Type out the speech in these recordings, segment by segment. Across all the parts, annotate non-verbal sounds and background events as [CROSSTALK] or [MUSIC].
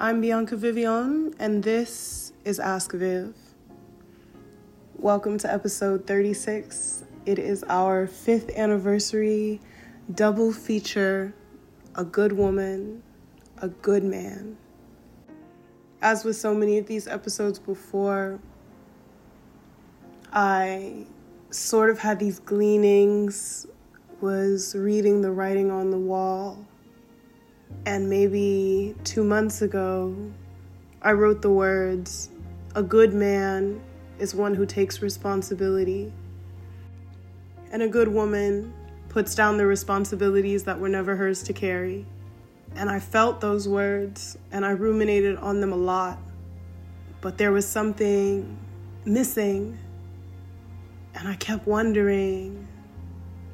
I'm Bianca Vivion, and this is Ask Viv. Welcome to episode 36. It is our fifth anniversary double feature A Good Woman, A Good Man. As with so many of these episodes before, I sort of had these gleanings, was reading the writing on the wall and maybe two months ago, I wrote the words A good man is one who takes responsibility, and a good woman puts down the responsibilities that were never hers to carry. And I felt those words and I ruminated on them a lot, but there was something missing. And I kept wondering,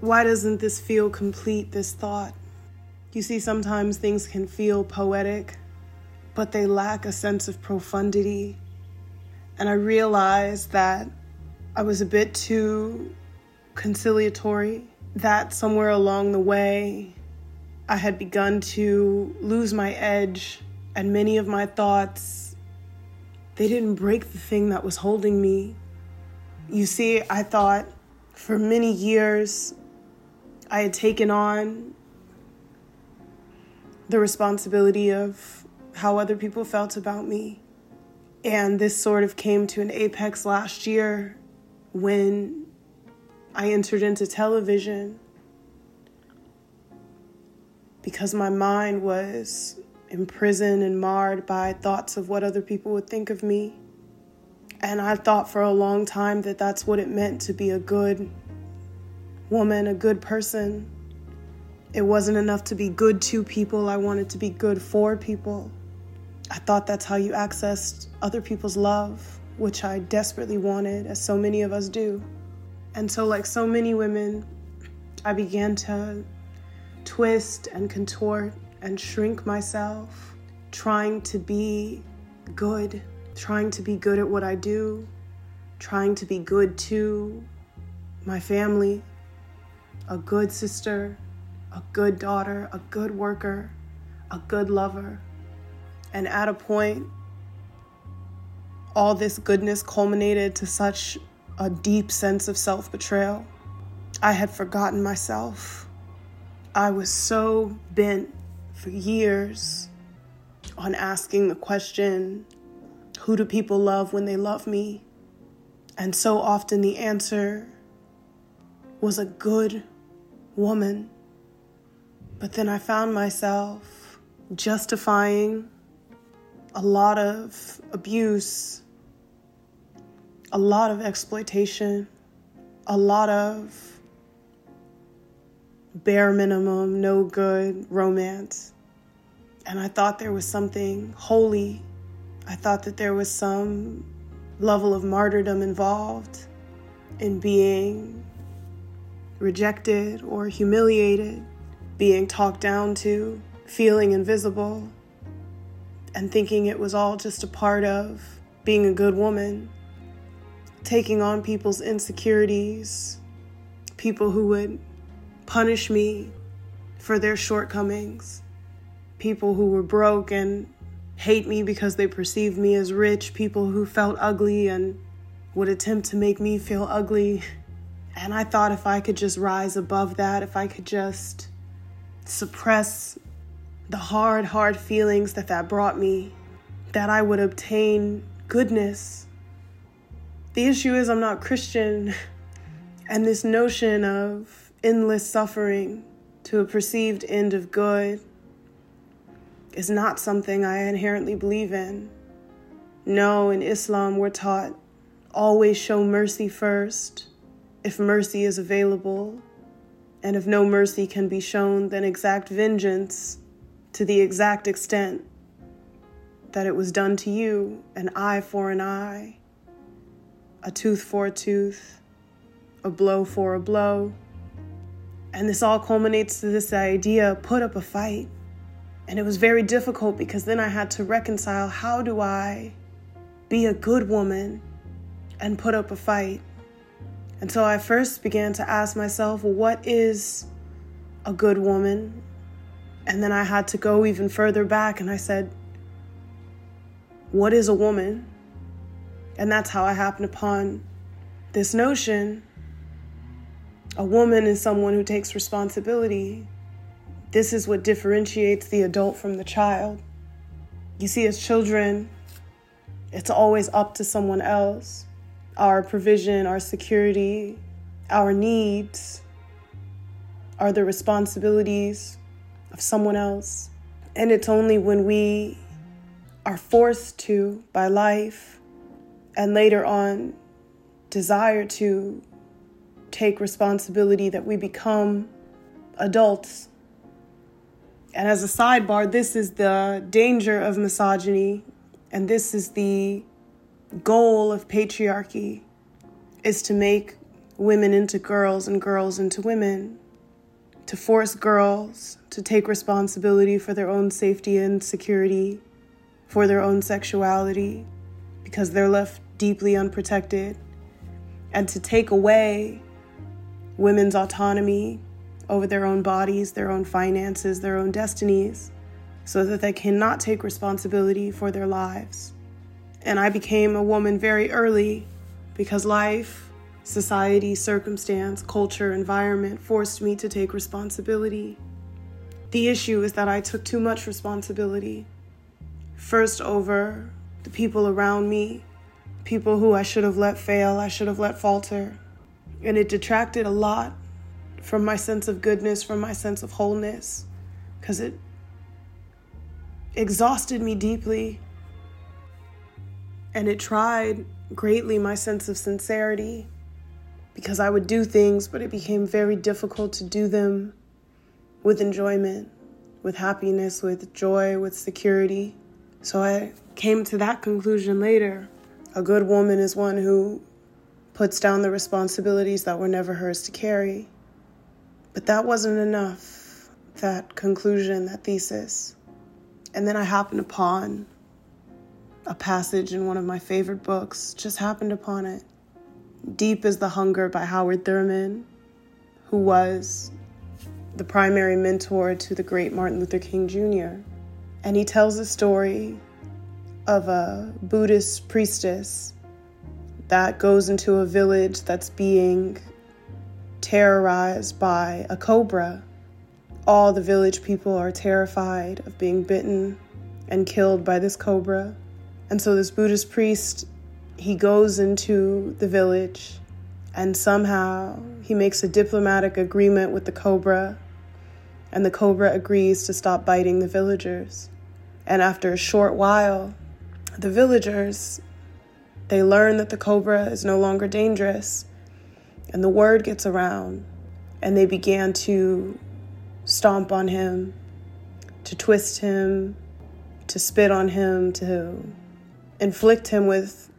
why doesn't this feel complete, this thought? You see, sometimes things can feel poetic, but they lack a sense of profundity. And I realized that I was a bit too conciliatory, that somewhere along the way, I had begun to lose my edge, and many of my thoughts, they didn't break the thing that was holding me. You see, I thought for many years I had taken on the responsibility of how other people felt about me. And this sort of came to an apex last year when I entered into television because my mind was imprisoned and marred by thoughts of what other people would think of me. And I thought for a long time that that's what it meant to be a good woman, a good person. It wasn't enough to be good to people, I wanted to be good for people. I thought that's how you accessed other people's love, which I desperately wanted, as so many of us do. And so, like so many women, I began to twist and contort and shrink myself, trying to be good, trying to be good at what I do, trying to be good to my family, a good sister, a good daughter, a good worker, a good lover. And at a point, all this goodness culminated to such a deep sense of self betrayal. I had forgotten myself. I was so bent for years on asking the question who do people love when they love me? And so often the answer was a good woman. But then I found myself justifying a lot of abuse, a lot of exploitation, a lot of bare minimum, no good romance. And I thought there was something holy. I thought that there was some level of martyrdom involved in being rejected or humiliated being talked down to, feeling invisible, and thinking it was all just a part of being a good woman, taking on people's insecurities, people who would punish me for their shortcomings, people who were broke and hate me because they perceived me as rich, people who felt ugly and would attempt to make me feel ugly. And I thought if I could just rise above that, if I could just suppress the hard, hard feelings that that brought me, that I would obtain goodness. The issue is, I'm not Christian, [LAUGHS] and this notion of endless suffering to a perceived end of good is not something I inherently believe in. No, in Islam, we're taught always show mercy first if mercy is available and if no mercy can be shown, then exact vengeance to the exact extent that it was done to you an eye for an eye, a tooth for a tooth, a blow for a blow. And this all culminates to this idea put up a fight. And it was very difficult because then I had to reconcile how do I be a good woman and put up a fight? Until I first began to ask myself, what is a good woman? And then I had to go even further back and I said, what is a woman? And that's how I happened upon this notion. A woman is someone who takes responsibility. This is what differentiates the adult from the child. You see, as children, it's always up to someone else. Our provision, our security, our needs are the responsibilities of someone else. And it's only when we are forced to by life and later on desire to take responsibility that we become adults. And as a sidebar, this is the danger of misogyny, and this is the goal of patriarchy is to make women into girls and girls into women, to force girls to take responsibility for their own safety and security, for their own sexuality, because they're left deeply unprotected, and to take away women's autonomy over their own bodies, their own finances, their own destinies, so that they cannot take responsibility for their lives. And I became a woman very early because life, society, circumstance, culture, environment forced me to take responsibility. The issue is that I took too much responsibility. First, over the people around me, people who I should have let fail, I should have let falter. And it detracted a lot from my sense of goodness, from my sense of wholeness, because it exhausted me deeply. And it tried greatly my sense of sincerity because I would do things, but it became very difficult to do them with enjoyment, with happiness, with joy, with security. So I came to that conclusion later. A good woman is one who puts down the responsibilities that were never hers to carry. But that wasn't enough, that conclusion, that thesis. And then I happened upon a passage in one of my favorite books, just happened upon it. Deep is the Hunger by Howard Thurman, who was the primary mentor to the great Martin Luther King Jr. And he tells a story of a Buddhist priestess that goes into a village that's being terrorized by a cobra. All the village people are terrified of being bitten and killed by this cobra. And so this Buddhist priest, he goes into the village and somehow he makes a diplomatic agreement with the cobra and the cobra agrees to stop biting the villagers. And after a short while, the villagers they learn that the cobra is no longer dangerous and the word gets around, and they began to stomp on him, to twist him, to spit on him, to inflict him with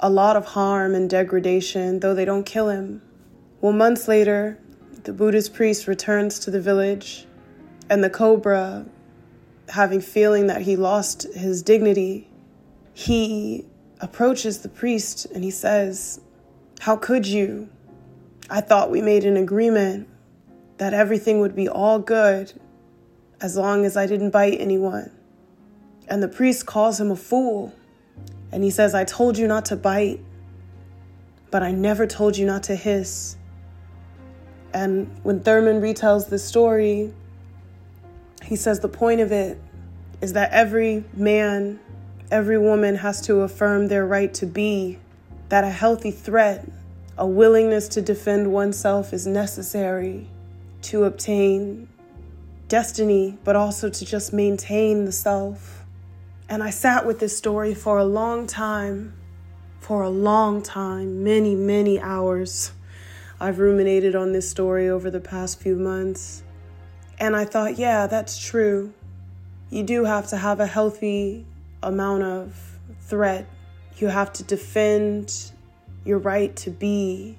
a lot of harm and degradation, though they don't kill him. Well, months later, the Buddhist priest returns to the village, and the cobra, having feeling that he lost his dignity, he approaches the priest and he says, How could you? I thought we made an agreement that everything would be all good as long as I didn't bite anyone. And the priest calls him a fool. And he says, I told you not to bite, but I never told you not to hiss. And when Thurman retells this story, he says the point of it is that every man, every woman has to affirm their right to be, that a healthy threat a willingness to defend oneself is necessary to obtain destiny, but also to just maintain the self. And I sat with this story for a long time, for a long time, many, many hours. I've ruminated on this story over the past few months. And I thought, yeah, that's true. You do have to have a healthy amount of threat. You have to defend your right to be.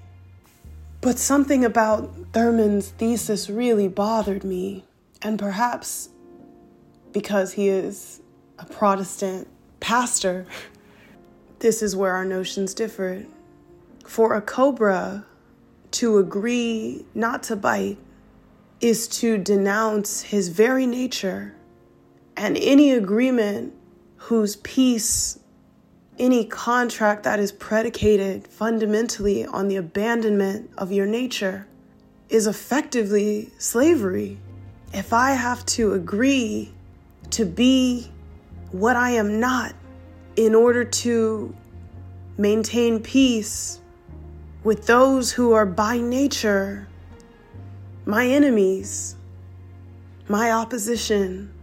But something about Thurman's thesis really bothered me, and perhaps because he is a Protestant pastor, this is where our notions differ. For a cobra to agree not to bite is to denounce his very nature, and any agreement whose peace any contract that is predicated fundamentally on the abandonment of your nature is effectively slavery. If I have to agree to be what I am not in order to maintain peace with those who are by nature my enemies, my opposition,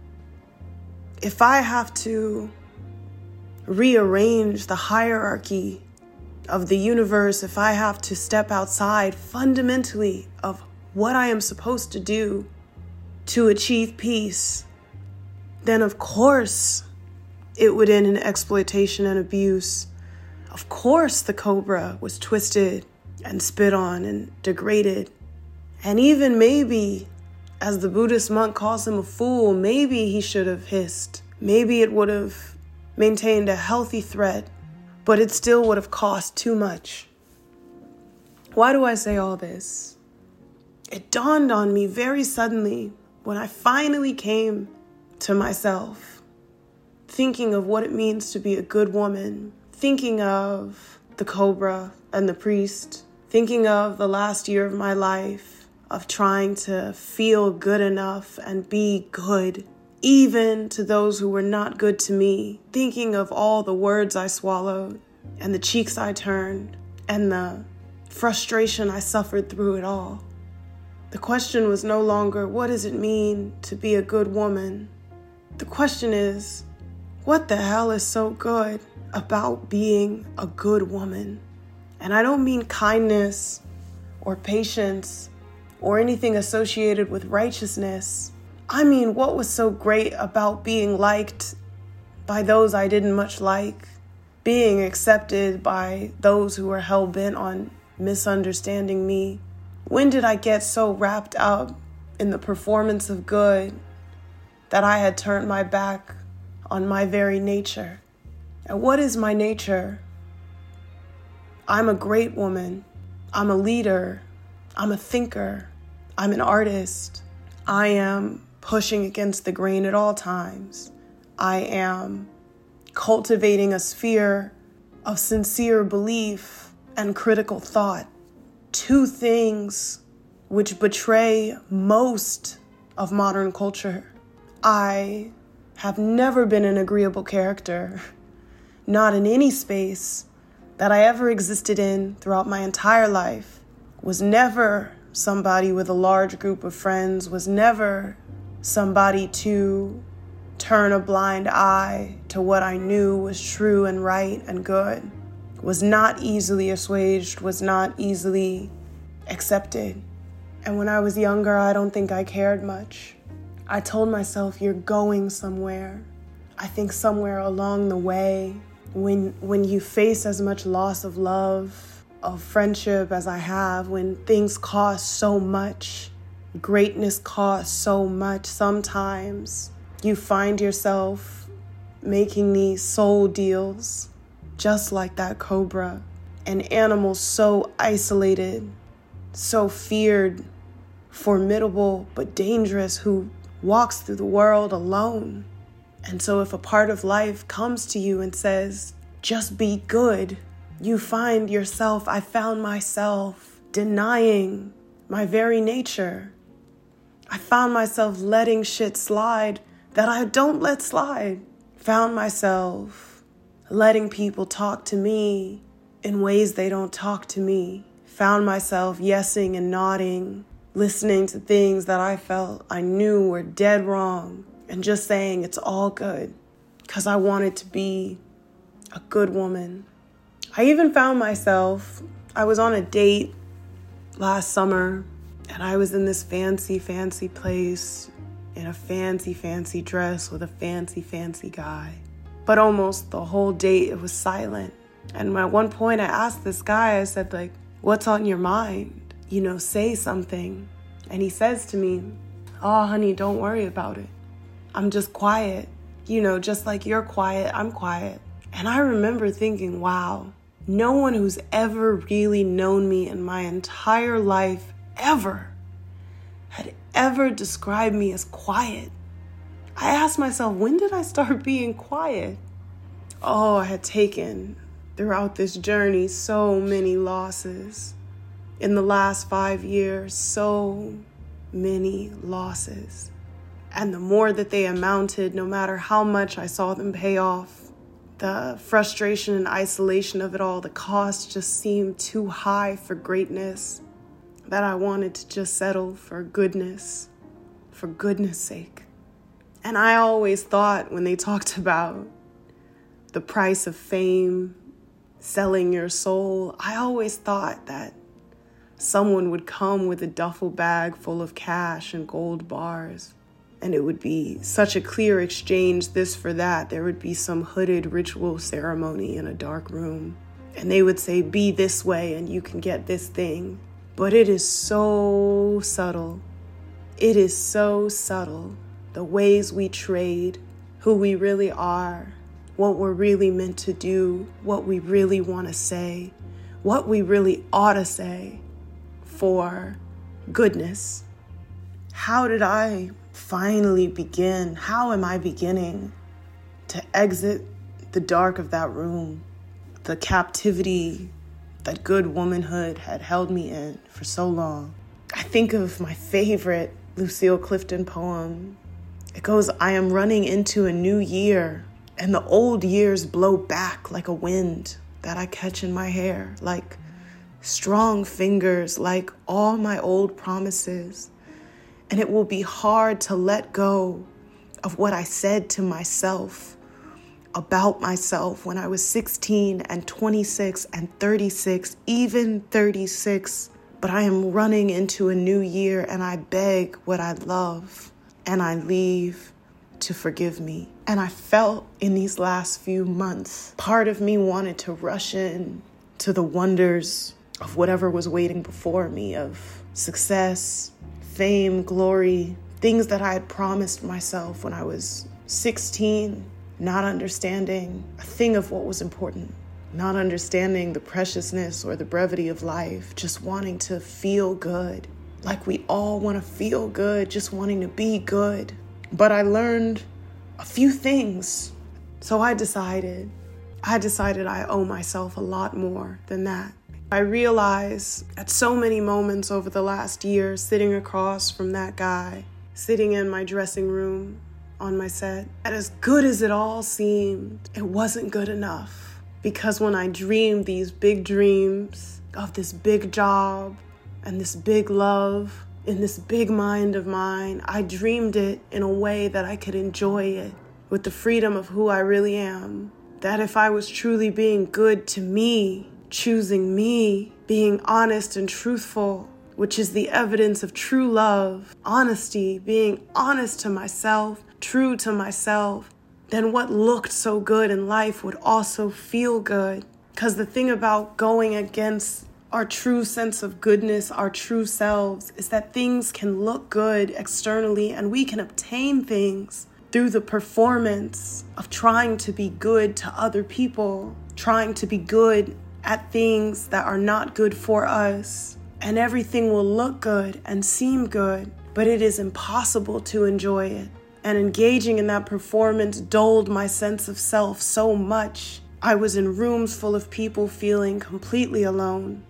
if I have to rearrange the hierarchy of the universe, if I have to step outside fundamentally of what I am supposed to do to achieve peace, then of course it would end in exploitation and abuse. Of course, the cobra was twisted and spit on and degraded. And even maybe, as the Buddhist monk calls him a fool, maybe he should have hissed. Maybe it would have maintained a healthy threat, but it still would have cost too much. Why do I say all this? It dawned on me very suddenly when I finally came to myself, thinking of what it means to be a good woman, thinking of the cobra and the priest, thinking of the last year of my life, of trying to feel good enough and be good even to those who were not good to me, thinking of all the words I swallowed and the cheeks I turned and the frustration I suffered through it all. The question was no longer, what does it mean to be a good woman? The question is, what the hell is so good about being a good woman? And I don't mean kindness or patience or anything associated with righteousness. I mean, what was so great about being liked by those I didn't much like, being accepted by those who were hell bent on misunderstanding me? When did I get so wrapped up in the performance of good that I had turned my back on my very nature? And what is my nature? I'm a great woman. I'm a leader. I'm a thinker. I'm an artist. I am pushing against the grain at all times. I am cultivating a sphere of sincere belief and critical thought. Two things which betray most of modern culture. I have never been an agreeable character, not in any space that I ever existed in throughout my entire life. Was never somebody with a large group of friends, was never somebody to turn a blind eye to what I knew was true and right and good, was not easily assuaged, was not easily accepted. And when I was younger, I don't think I cared much. I told myself, You're going somewhere. I think somewhere along the way, when, when you face as much loss of love, of friendship as I have, when things cost so much, greatness costs so much. Sometimes you find yourself making these soul deals, just like that cobra, an animal so isolated, so feared, formidable, but dangerous, who walks through the world alone. And so, if a part of life comes to you and says, just be good, you find yourself, I found myself denying my very nature I found myself letting shit slide that I don't let slide. Found myself letting people talk to me in ways they don't talk to me. Found myself yesing and nodding, listening to things that I felt I knew were dead wrong, and just saying it's all good because I wanted to be a good woman. I even found myself, I was on a date last summer and I was in this fancy, fancy place in a fancy, fancy dress with a fancy, fancy guy. But almost the whole date, it was silent. And at one point, I asked this guy, I said, like, what's on your mind? You know, say something. And he says to me, oh, honey, don't worry about it. I'm just quiet. You know, just like you're quiet, I'm quiet. And I remember thinking, wow, no one who's ever really known me in my entire life ever had ever described me as quiet. I asked myself, when did I start [LAUGHS] being quiet? Oh, I had taken throughout this journey so many losses. In the last five years, so many losses. And the more that they amounted, no matter how much I saw them pay off, the frustration and isolation of it all, the cost just seemed too high for greatness that I wanted to just settle for goodness, for goodness sake. And I always thought when they talked about the price of fame, selling your soul, I always thought that someone would come with a duffel bag full of cash and gold bars. And it would be such a clear exchange, this for that. There would be some hooded ritual ceremony in a dark room. And they would say, Be this way, and you can get this thing. But it is so subtle. It is so subtle. The ways we trade, who we really are, what we're really meant to do, what we really want to say, what we really ought to say for goodness. How did I finally begin? How am I beginning to exit the dark of that room, the captivity that good womanhood had held me in for so long? I think of my favorite Lucille Clifton poem. It goes, I am running into a new year, and the old years blow back like a wind that I catch in my hair, like strong fingers like all my old promises. And it will be hard to let go of what I said to myself about myself when I was 16 and 26 and 36, even 36. But I am running into a new year and I beg what I love and I leave to forgive me. And I felt in these last few months, part of me wanted to rush in to the wonders of whatever was waiting before me of success, fame, glory, things that I had promised myself when I was 16, not understanding a thing of what was important, not understanding the preciousness or the brevity of life, just wanting to feel good. Like we all want to feel good, just wanting to be good. But I learned a few things. So I decided, I decided I owe myself a lot more than that. I realize at so many moments over the last year, sitting across from that guy, sitting in my dressing room on my set, that as good as it all seemed, it wasn't good enough. Because when I dreamed these big dreams of this big job and this big love in this big mind of mine, I dreamed it in a way that I could enjoy it with the freedom of who I really am. That if I was truly being good to me, choosing me, being honest and truthful, which is the evidence of true love, honesty, being honest to myself, true to myself, then what looked so good in life would also feel good. Because the thing about going against our true sense of goodness, our true selves, is that things can look good externally and we can obtain things through the performance of trying to be good to other people, trying to be good at things that are not good for us, and everything will look good and seem good, but it is impossible to enjoy it. And engaging in that performance dulled my sense of self so much. I was in rooms full of people feeling completely alone.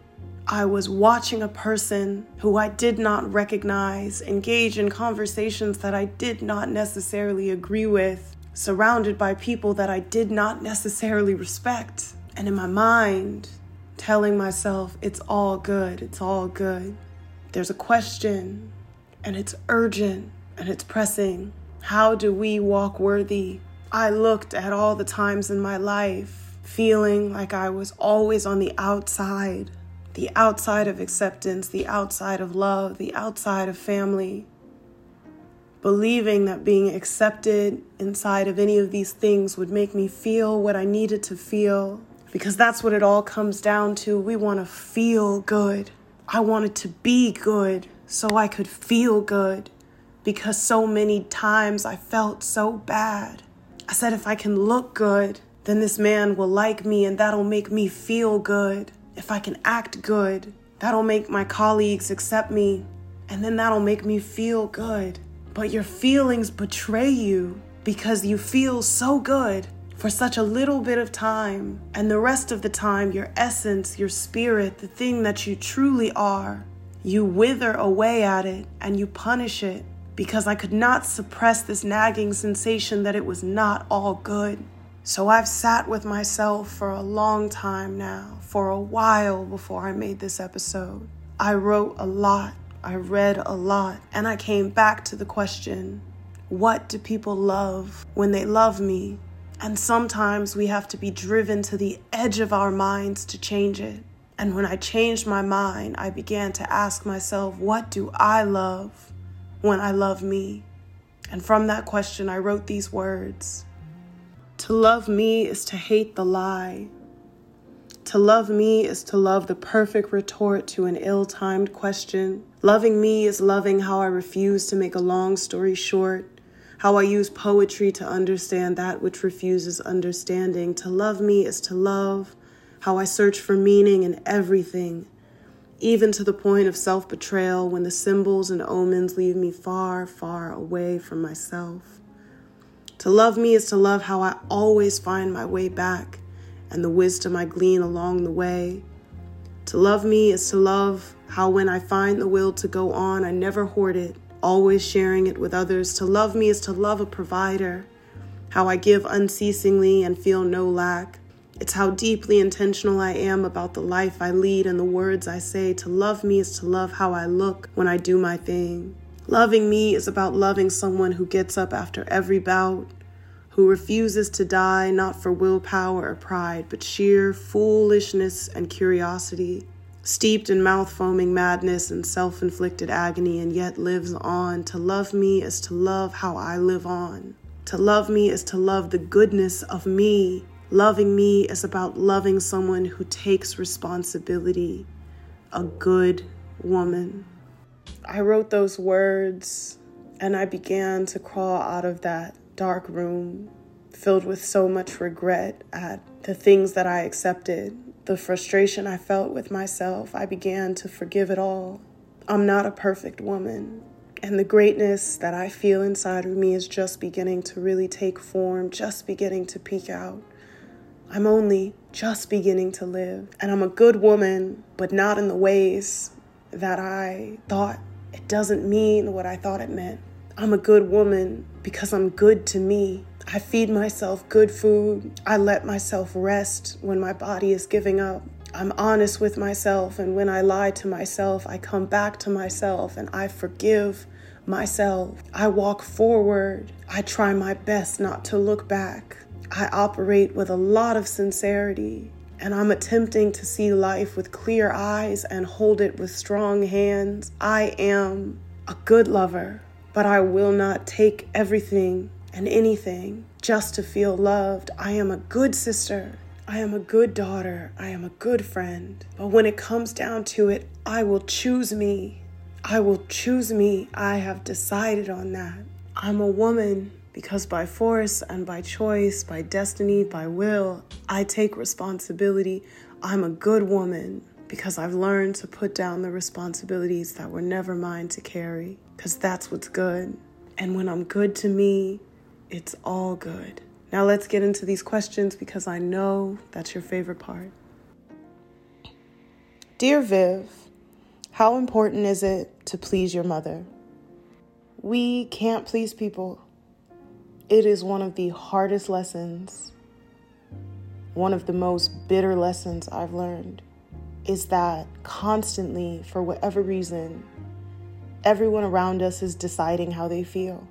I was watching a person who I did not recognize engage in conversations that I did not necessarily agree with, surrounded by people that I did not necessarily respect and in my mind, telling myself, it's all good, it's all good. There's a question, and it's urgent, and it's pressing. How do we walk worthy? I looked at all the times in my life feeling like I was always on the outside, the outside of acceptance, the outside of love, the outside of family. Believing that being accepted inside of any of these things would make me feel what I needed to feel because that's what it all comes down to. We want to feel good. I wanted to be good so I could feel good because so many times I felt so bad. I said, if I can look good, then this man will like me and that'll make me feel good. If I can act good, that'll make my colleagues accept me and then that'll make me feel good. But your feelings betray you because you feel so good for such a little bit of time, and the rest of the time, your essence, your spirit, the thing that you truly are, you wither away at it and you punish it because I could not suppress this nagging sensation that it was not all good. So I've sat with myself for a long time now, for a while before I made this episode. I wrote a lot, I read a lot, and I came back to the question what do people love when they love me? And sometimes we have to be driven to the edge of our minds to change it. And when I changed my mind, I began to ask myself, what do I love when I love me? And from that question, I wrote these words To love me is to hate the lie. To love me is to love the perfect retort to an ill timed question. Loving me is loving how I refuse to make a long story short how I use poetry to understand that which refuses understanding. To love me is to love, how I search for meaning in everything, even to the point of self betrayal when the symbols and omens leave me far, far away from myself. To love me is to love how I always find my way back and the wisdom I glean along the way. To love me is to love how when I find the will to go on, I never hoard it always sharing it with others. To love me is to love a provider, how I give unceasingly and feel no lack. It's how deeply intentional I am about the life I lead and the words I say. To love me is to love how I look when I do my thing. Loving me is about loving someone who gets up after every bout, who refuses to die not for willpower or pride, but sheer foolishness and curiosity steeped in mouth foaming madness and self inflicted agony, and yet lives on. To love me is to love how I live on. To love me is to love the goodness of me. Loving me is about loving someone who takes responsibility, a good woman. I wrote those words and I began to crawl out of that dark room filled with so much regret at the things that I accepted the frustration I felt with myself, I began to forgive it all. I'm not a perfect woman. And the greatness that I feel inside of me is just beginning to really take form, just beginning to peek out. I'm only just beginning to live. And I'm a good woman, but not in the ways that I thought. It doesn't mean what I thought it meant. I'm a good woman because I'm good to me. I feed myself good food. I let myself rest when my body is giving up. I'm honest with myself, and when I lie to myself, I come back to myself and I forgive myself. I walk forward. I try my best not to look back. I operate with a lot of sincerity, and I'm attempting to see life with clear eyes and hold it with strong hands. I am a good lover, but I will not take everything and anything just to feel loved. I am a good sister. I am a good daughter. I am a good friend. But when it comes down to it, I will choose me. I will choose me. I have decided on that. I'm a woman because by force and by choice, by destiny, by will, I take responsibility. I'm a good woman because I've learned to put down the responsibilities that were never mine to carry because that's what's good. And when I'm good to me, it's all good. Now let's get into these questions because I know that's your favorite part. Dear Viv, how important is it to please your mother? We can't please people. It is one of the hardest lessons, one of the most bitter lessons I've learned is that constantly, for whatever reason, everyone around us is deciding how they feel.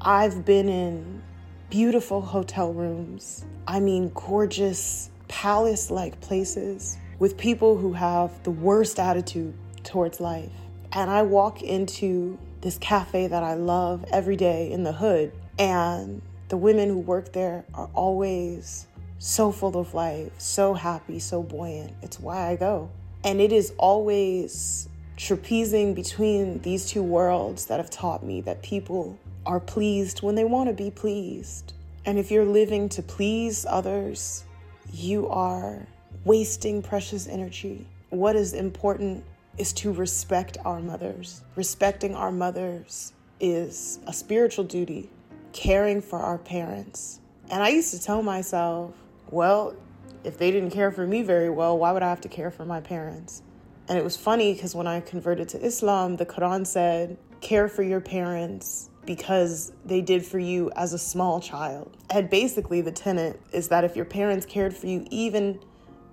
I've been in beautiful hotel rooms, I mean, gorgeous palace like places with people who have the worst attitude towards life. And I walk into this cafe that I love every day in the hood, and the women who work there are always so full of life, so happy, so buoyant. It's why I go. And it is always trapezing between these two worlds that have taught me that people are pleased when they want to be pleased. And if you're living to please others, you are wasting precious energy. What is important is to respect our mothers. Respecting our mothers is a spiritual duty. Caring for our parents And I used to tell myself, well, if they didn't care for me very well, why would I have to care for my parents? And it was funny because when I converted to Islam, the Quran said, care for your parents because they did for you as a small child. And basically, the tenet is that if your parents cared for you even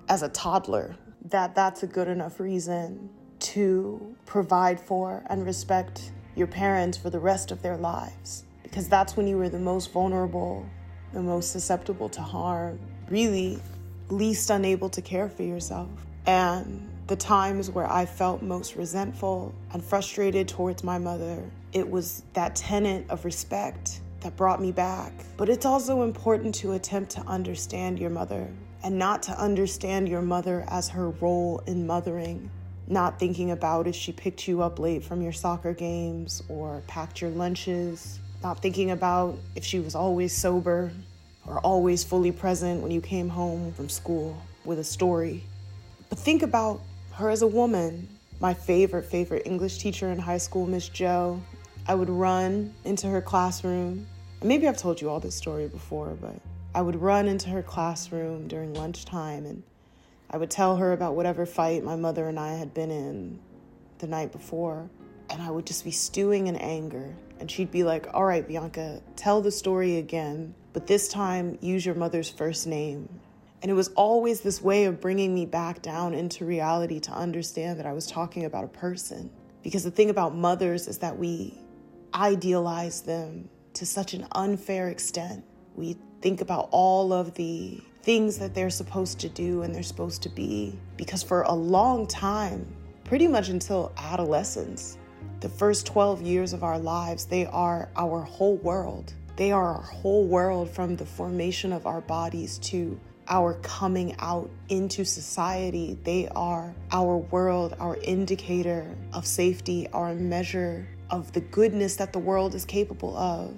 as a toddler, that that's a good enough reason to provide for and respect your parents for the rest of their lives. Because that's when you were the most vulnerable, the most susceptible to harm, really least unable to care for yourself. And the times where I felt most resentful and frustrated towards my mother, it was that tenet of respect that brought me back. But it's also important to attempt to understand your mother and not to understand your mother as her role in mothering. Not thinking about if she picked you up late from your soccer games or packed your lunches. Not thinking about if she was always sober or always fully present when you came home from school with a story. But think about her as a woman. My favorite, favorite English teacher in high school, Miss Joe. I would run into her classroom. Maybe I've told you all this story before, but I would run into her classroom during lunchtime and I would tell her about whatever fight my mother and I had been in the night before. And I would just be stewing in anger. And she'd be like, All right, Bianca, tell the story again, but this time use your mother's first name and it was always this way of bringing me back down into reality to understand that I was talking about a person. Because the thing about mothers is that we idealize them to such an unfair extent. We think about all of the things that they're supposed to do and they're supposed to be. Because for a long time, pretty much until adolescence, the first 12 years of our lives, they are our whole world. They are our whole world from the formation of our bodies to our coming out into society. They are our world, our indicator of safety, our measure of the goodness that the world is capable of.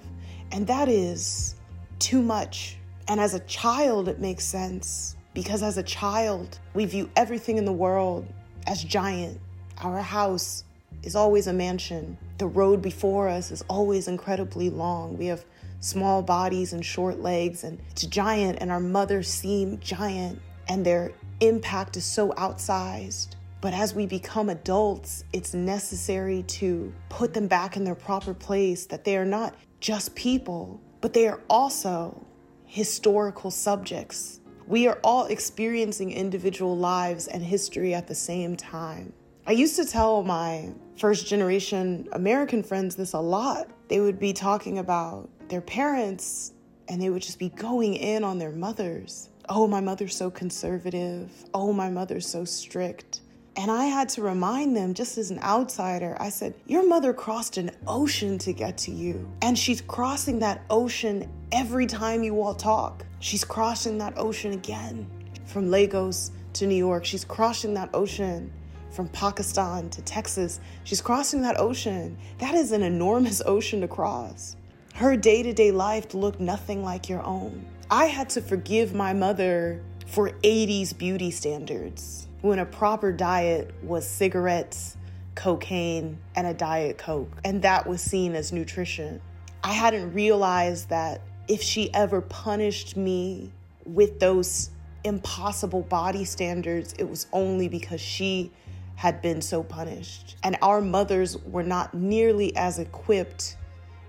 And that is too much. And as a child, it makes sense because as a child, we view everything in the world as giant. Our house is always a mansion. The road before us is always incredibly long. We have small bodies and short legs, and it's giant, and our mothers seem giant, and their impact is so outsized. But as we become adults, it's necessary to put them back in their proper place, that they are not just people, but they are also historical subjects. We are all experiencing individual lives and history at the same time. I used to tell my first generation American friends this a lot. They would be talking about their parents and they would just be going in on their mothers. Oh, my mother's so conservative. Oh, my mother's so strict. And I had to remind them, just as an outsider, I said, Your mother crossed an ocean to get to you. And she's crossing that ocean every time you all talk. She's crossing that ocean again. From Lagos to New York, she's crossing that ocean. From Pakistan to Texas, she's crossing that ocean. That is an enormous [LAUGHS] ocean to cross. Her day to day life looked nothing like your own. I had to forgive my mother for 80s beauty standards when a proper diet was cigarettes, cocaine, and a Diet Coke, and that was seen as nutrition. I hadn't realized that if she ever punished me with those impossible body standards, it was only because she had been so punished. And our mothers were not nearly as equipped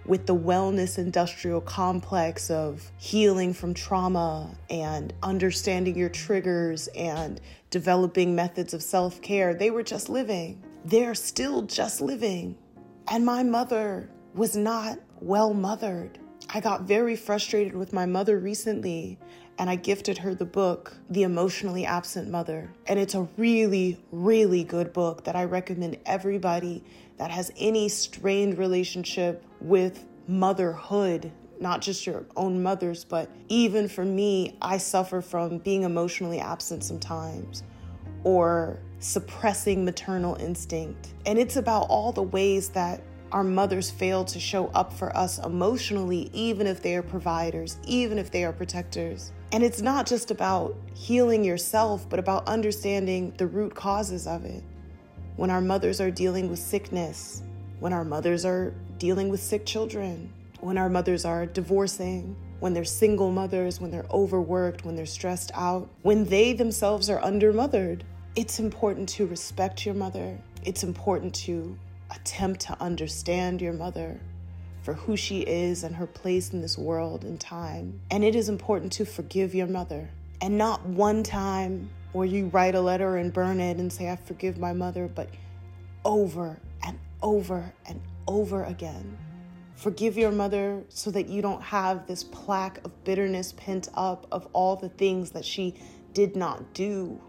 with the wellness industrial complex of healing from trauma and understanding your triggers and developing methods of self care. They were just living. They're still just living. And my mother was not well mothered. I got very frustrated with my mother recently and I gifted her the book, The Emotionally Absent Mother. And it's a really, really good book that I recommend everybody that has any strained relationship with motherhood, not just your own mothers, but even for me, I suffer from being emotionally absent sometimes or suppressing maternal instinct. And it's about all the ways that our mothers fail to show up for us emotionally, even if they are providers, even if they are protectors. And it's not just about healing yourself, but about understanding the root causes of it. When our mothers are dealing with sickness, when our mothers are dealing with sick children, when our mothers are divorcing, when they're single mothers, when they're overworked, when they're stressed out, when they themselves are undermothered. It's important to respect your mother. It's important to attempt to understand your mother for who she is and her place in this world and time. And it is important to forgive your mother. And not one time where you write a letter and burn it and say, I forgive my mother, but over and over and over again. Forgive your mother so that you don't have this plaque of bitterness pent up of all the things that she did not do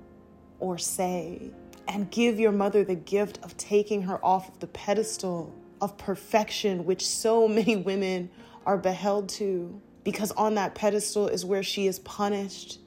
or say. And give your mother the gift of taking her off of the pedestal of perfection, which so [LAUGHS] many women are beheld to. Because on that pedestal is where she is punished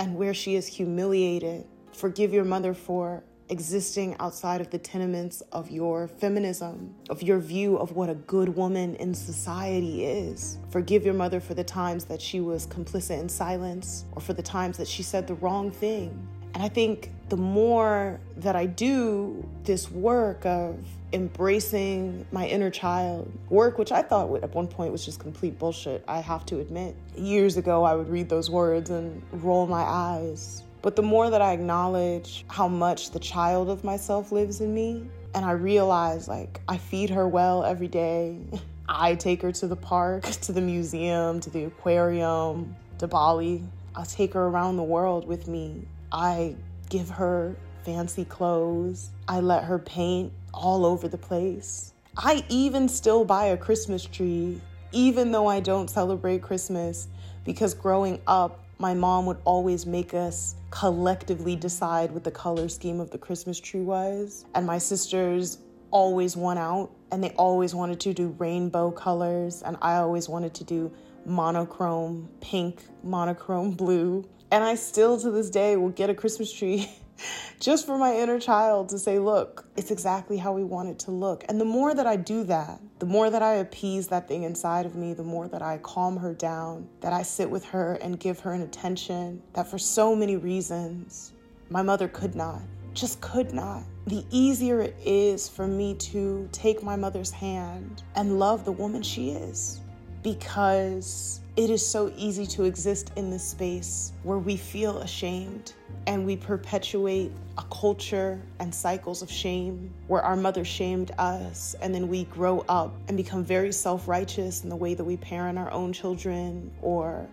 and where she is humiliated. Forgive your mother for existing outside of the tenements of your feminism, of your view of what a good woman in society is. Forgive your mother for the times that she was complicit in silence or for the times that she said the wrong thing. And I think the more that I do this work of embracing my inner child, work which I thought at one point was just complete bullshit, I have to admit. Years ago, I would read those words and roll my eyes but the more that I acknowledge how much the child of myself lives in me, and I realize like I feed her well every day. [LAUGHS] I take her to the park, [LAUGHS] to the museum, to the aquarium, to Bali. I'll take her around the world with me. I give her fancy clothes. I let her paint all over the place. I even still buy a Christmas tree, even though I don't celebrate Christmas, because growing up, my mom would always make us collectively decide what the color scheme of the Christmas tree was. And my sisters always won out and they always wanted to do rainbow colors and I always wanted to do monochrome pink, monochrome blue. And I still to this day will get a Christmas tree [LAUGHS] [LAUGHS] just for my inner child to say, look, it's exactly how we want it to look. And the more that I do that, the more that I appease that thing inside of me, the more that I calm her down, that I sit with her and give her an attention that for so many reasons my mother could not, just could not. The easier it is for me to take my mother's hand and love the woman she is because it is so easy to exist in this space where we feel ashamed and we perpetuate a culture and cycles of shame where our mother shamed us and then we grow up and become very self-righteous in the way that we parent our own children or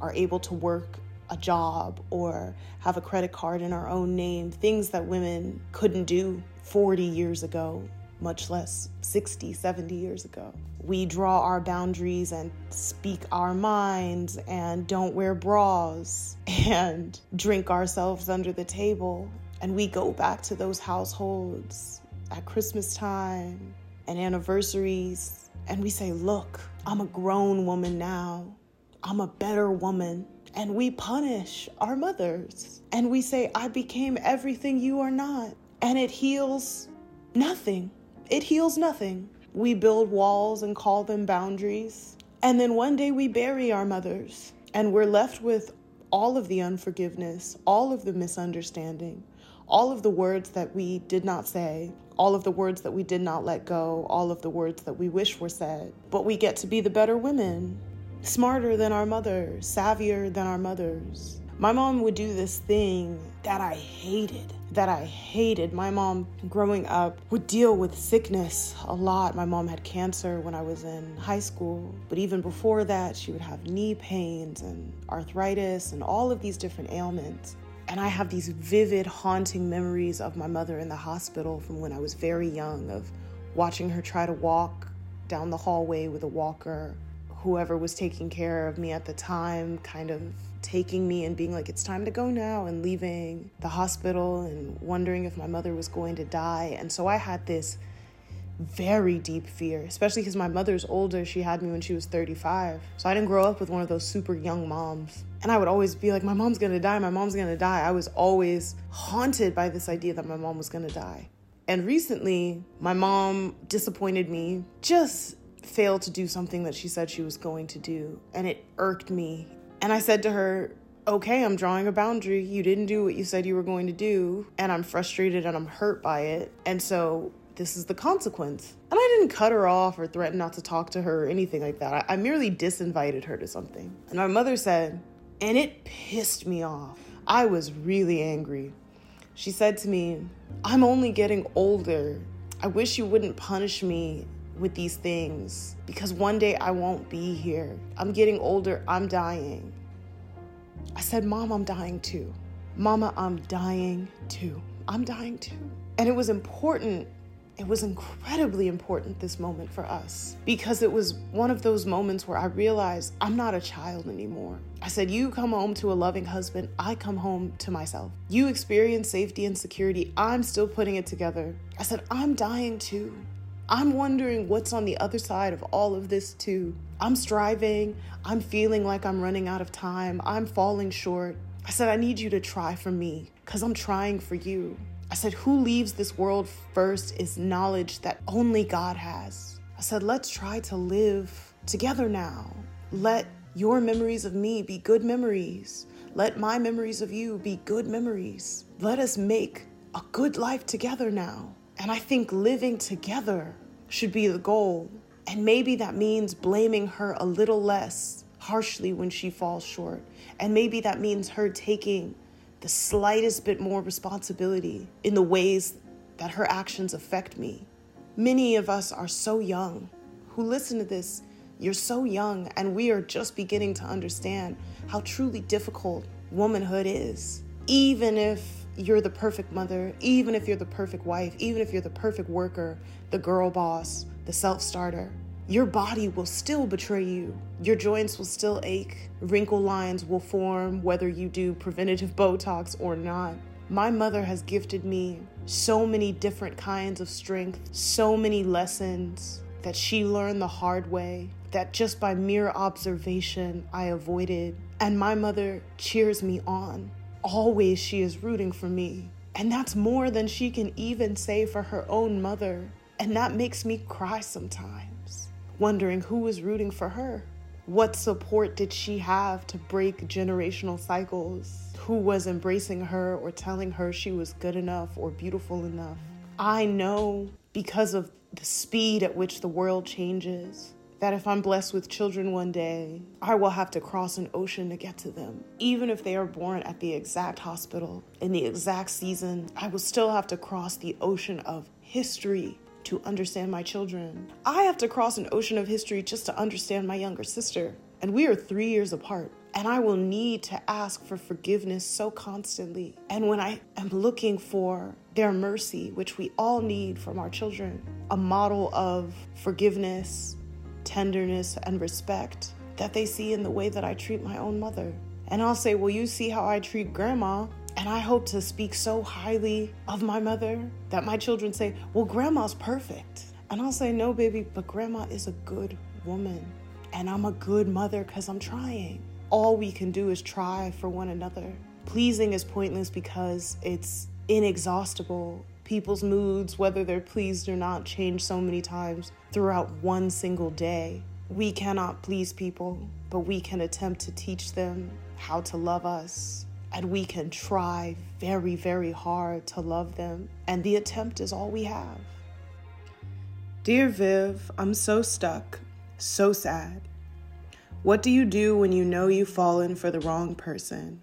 are able to work a job or have a credit card in our own name things that women couldn't do 40 years ago much less 60 70 years ago we draw our boundaries and speak our minds and don't wear bras and drink ourselves under the table. And we go back to those households at Christmas time and anniversaries and we say, Look, I'm a grown woman now. I'm a better woman. And we punish our mothers. And we say, I became everything you are not. And it heals nothing. It heals nothing. We build walls and call them boundaries. And then one day we bury our mothers and we're left with all of the unforgiveness, all of the misunderstanding, all of the words that we did not say, all of the words that we did not let go, all of the words that we wish were said. But we get to be the better women, smarter than our mothers, savvier than our mothers. My mom would do this thing that I hated, that I hated. My mom, growing up, would deal with sickness a lot. My mom had cancer when I was in high school, but even before that, she would have knee pains and arthritis and all of these different ailments. And I have these vivid, haunting memories of my mother in the hospital from when I was very young, of watching her try to walk down the hallway with a walker. Whoever was taking care of me at the time kind of taking me and being like, it's time to go now, and leaving the hospital and wondering if my mother was going to die. And so I had this very deep fear, especially because my mother's older. She had me when she was 35. So I didn't grow up with one of those super young moms. And I would always be like, my mom's gonna die, my mom's gonna die. I was always haunted by this idea that my mom was gonna die. And recently, my mom disappointed me, just failed to do something that she said she was going to do. And it irked me and I said to her, okay, I'm drawing a boundary. You didn't do what you said you were going to do, and I'm frustrated and I'm hurt by it. And so this is the consequence. And I didn't cut her off or threaten not to talk to her or anything like that. I, I merely disinvited her to something. And my mother said, and it pissed me off. I was really angry. She said to me, I'm only getting older. I wish you wouldn't punish me with these things because one day I won't be here. I'm getting older. I'm dying. I said, Mom, I'm dying too. Mama, I'm dying too. I'm dying too. And it was important. It was incredibly important this moment for us because it was one of those moments where I realized I'm not a child anymore. I said, You come home to a loving husband, I come home to myself. You experience safety and security, I'm still putting it together. I said, I'm dying too. I'm wondering what's on the other side of all of this, too. I'm striving. I'm feeling like I'm running out of time. I'm falling short. I said, I need you to try for me because I'm trying for you. I said, Who leaves this world first is knowledge that only God has. I said, Let's try to live together now. Let your memories of me be good memories. Let my memories of you be good memories. Let us make a good life together now. And I think living together should be the goal. And maybe that means blaming her a little less harshly when she falls short. And maybe that means her taking the slightest bit more responsibility in the ways that her actions affect me. Many of us are so young who listen to this. You're so young, and we are just beginning to understand how truly difficult womanhood is. Even if you're the perfect mother, even if you're the perfect wife, even if you're the perfect worker, the girl boss, the self starter, your body will still betray you. Your joints will still ache. Wrinkle lines will form whether you do preventative [LAUGHS] Botox or not. My mother has gifted me so many different kinds of strength, so many lessons that she learned the hard way, that just by mere observation I avoided. And my mother cheers me on always she is rooting for me. And that's more than she can even say for her own mother. And that makes me cry sometimes, wondering who was rooting for her. What support did she have to break generational cycles? Who was embracing her or telling her she was good enough or beautiful enough? I know because of the speed at which the world changes, that if I'm blessed with children one day, I will have to cross an ocean to get to them. Even if they are born at the exact hospital in the exact season, I will still have to cross the ocean of history to understand my children. I have to cross an ocean of history just to understand my younger sister. And we are three years apart. And I will need to ask for forgiveness so constantly. And when I am looking for their mercy, which we all need from our children, a model of forgiveness, tenderness, and respect that they see in the way that I treat my own mother. And I'll say, Well, you see how I treat grandma. And I hope to speak so highly of my mother that my children say, Well, grandma's perfect. And I'll say, No, baby, but grandma is a good woman. And I'm a good mother because I'm trying. All we can do is try for one another. Pleasing is pointless because it's inexhaustible people's moods, whether they're pleased or not, change so many times throughout one single day. We cannot please people, but we can attempt to teach them how to love us. And we can try very, very hard to love them. And the attempt is all we have. Dear Viv, I'm so stuck, so sad. What do you do when you know you've fallen for the wrong person?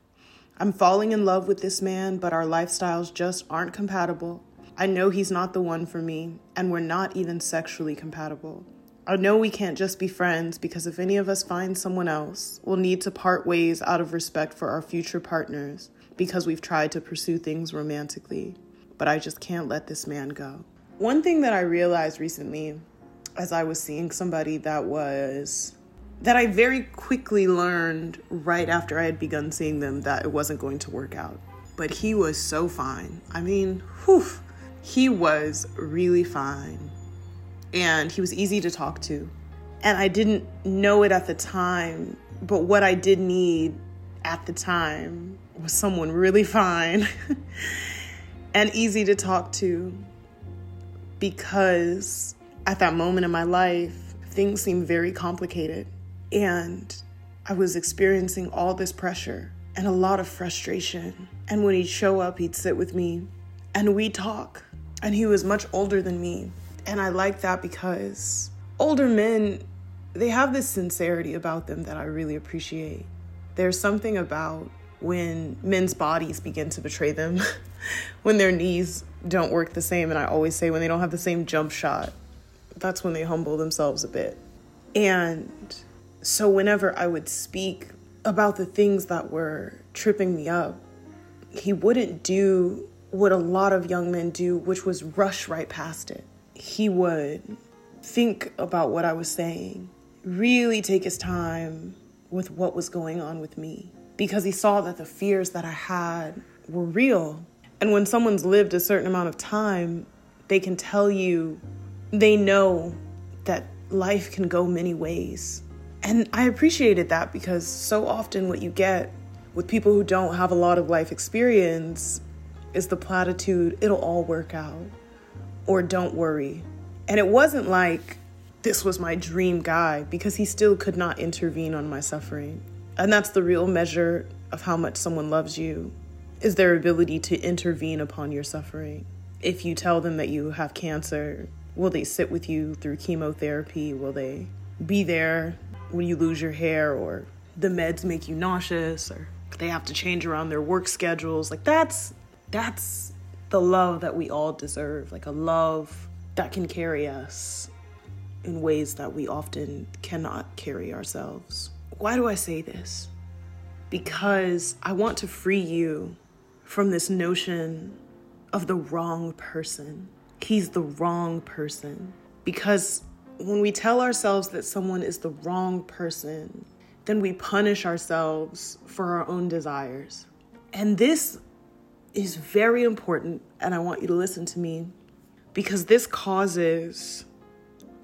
I'm falling in love with this man, but our lifestyles just aren't compatible. I know he's not the one for me, and we're not even sexually compatible. I know we can't just be friends because if any of us find someone else, we'll need to part ways out of respect for our future partners because we've tried to pursue things romantically. But I just can't let this man go. One thing that I realized recently as I was seeing somebody that was that I very quickly learned right after I had begun seeing them that it wasn't going to work out. But he was so fine. I mean, whew he was really fine and he was easy to talk to. And I didn't know it at the time, but what I did need at the time was someone really fine [LAUGHS] and easy to talk to because at that moment in my life, things seemed very complicated. And I was experiencing all this pressure and a lot of frustration. And when he'd show up, he'd sit with me and we'd talk and he was much older than me. And I like that because older men, they have this sincerity about them that I really appreciate. There's something about when men's bodies begin to betray them, [LAUGHS] when their knees don't work the same. And I always say when they don't have the same jump shot, that's when they humble themselves a bit. And so whenever I would speak about the things that were tripping me up, he wouldn't do what a lot of young men do, which was rush right past it. He would think about what I was saying, really take his time with what was going on with me, because he saw that the fears that I had were real. And when someone's lived a certain amount of time, they can tell you, they know that life can go many ways. And I appreciated that because so often what you get with people who don't have a lot of life experience is the platitude, it'll all work out, or don't worry. And it wasn't like this was my dream guy because he still could not intervene on my suffering. And that's the real measure of how much someone loves you is their ability to intervene upon your suffering. If you tell them that you have cancer, will they sit with you through chemotherapy? Will they be there when you lose your hair or the meds make you nauseous or they have to change around their work schedules? Like that's that's the love that we all deserve, like a love that can carry us in ways that we often cannot carry ourselves. Why do I say this? Because I want to free you from this notion of the wrong person. He's the wrong person. Because when we tell ourselves that someone is the wrong person, then we punish ourselves for our own desires. And this is very important, and I want you to listen to me because this causes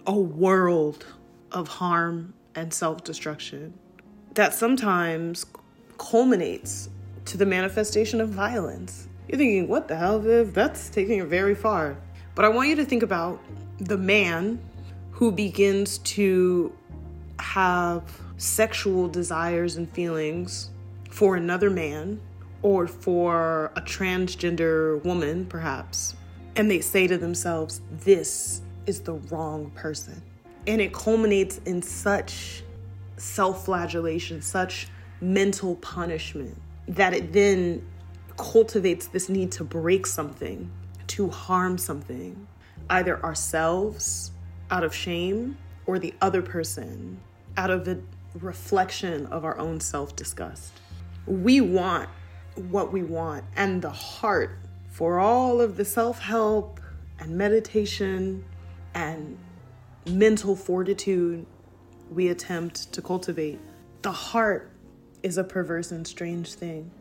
a world of harm and self destruction that sometimes culminates to the manifestation of violence. You're thinking, what the hell, Viv? That's taking it very far. But I want you to think about the man who begins to have sexual desires and feelings for another man or for a transgender woman, perhaps, and they say to themselves, This is the wrong person. And it culminates in such self flagellation, such mental punishment that it then cultivates this need to break something, to harm something, either ourselves out of shame or the other person out of a reflection of our own self disgust. We want what we want, and the heart for all of the self help and meditation and mental fortitude we attempt to cultivate. The heart is a perverse and strange thing.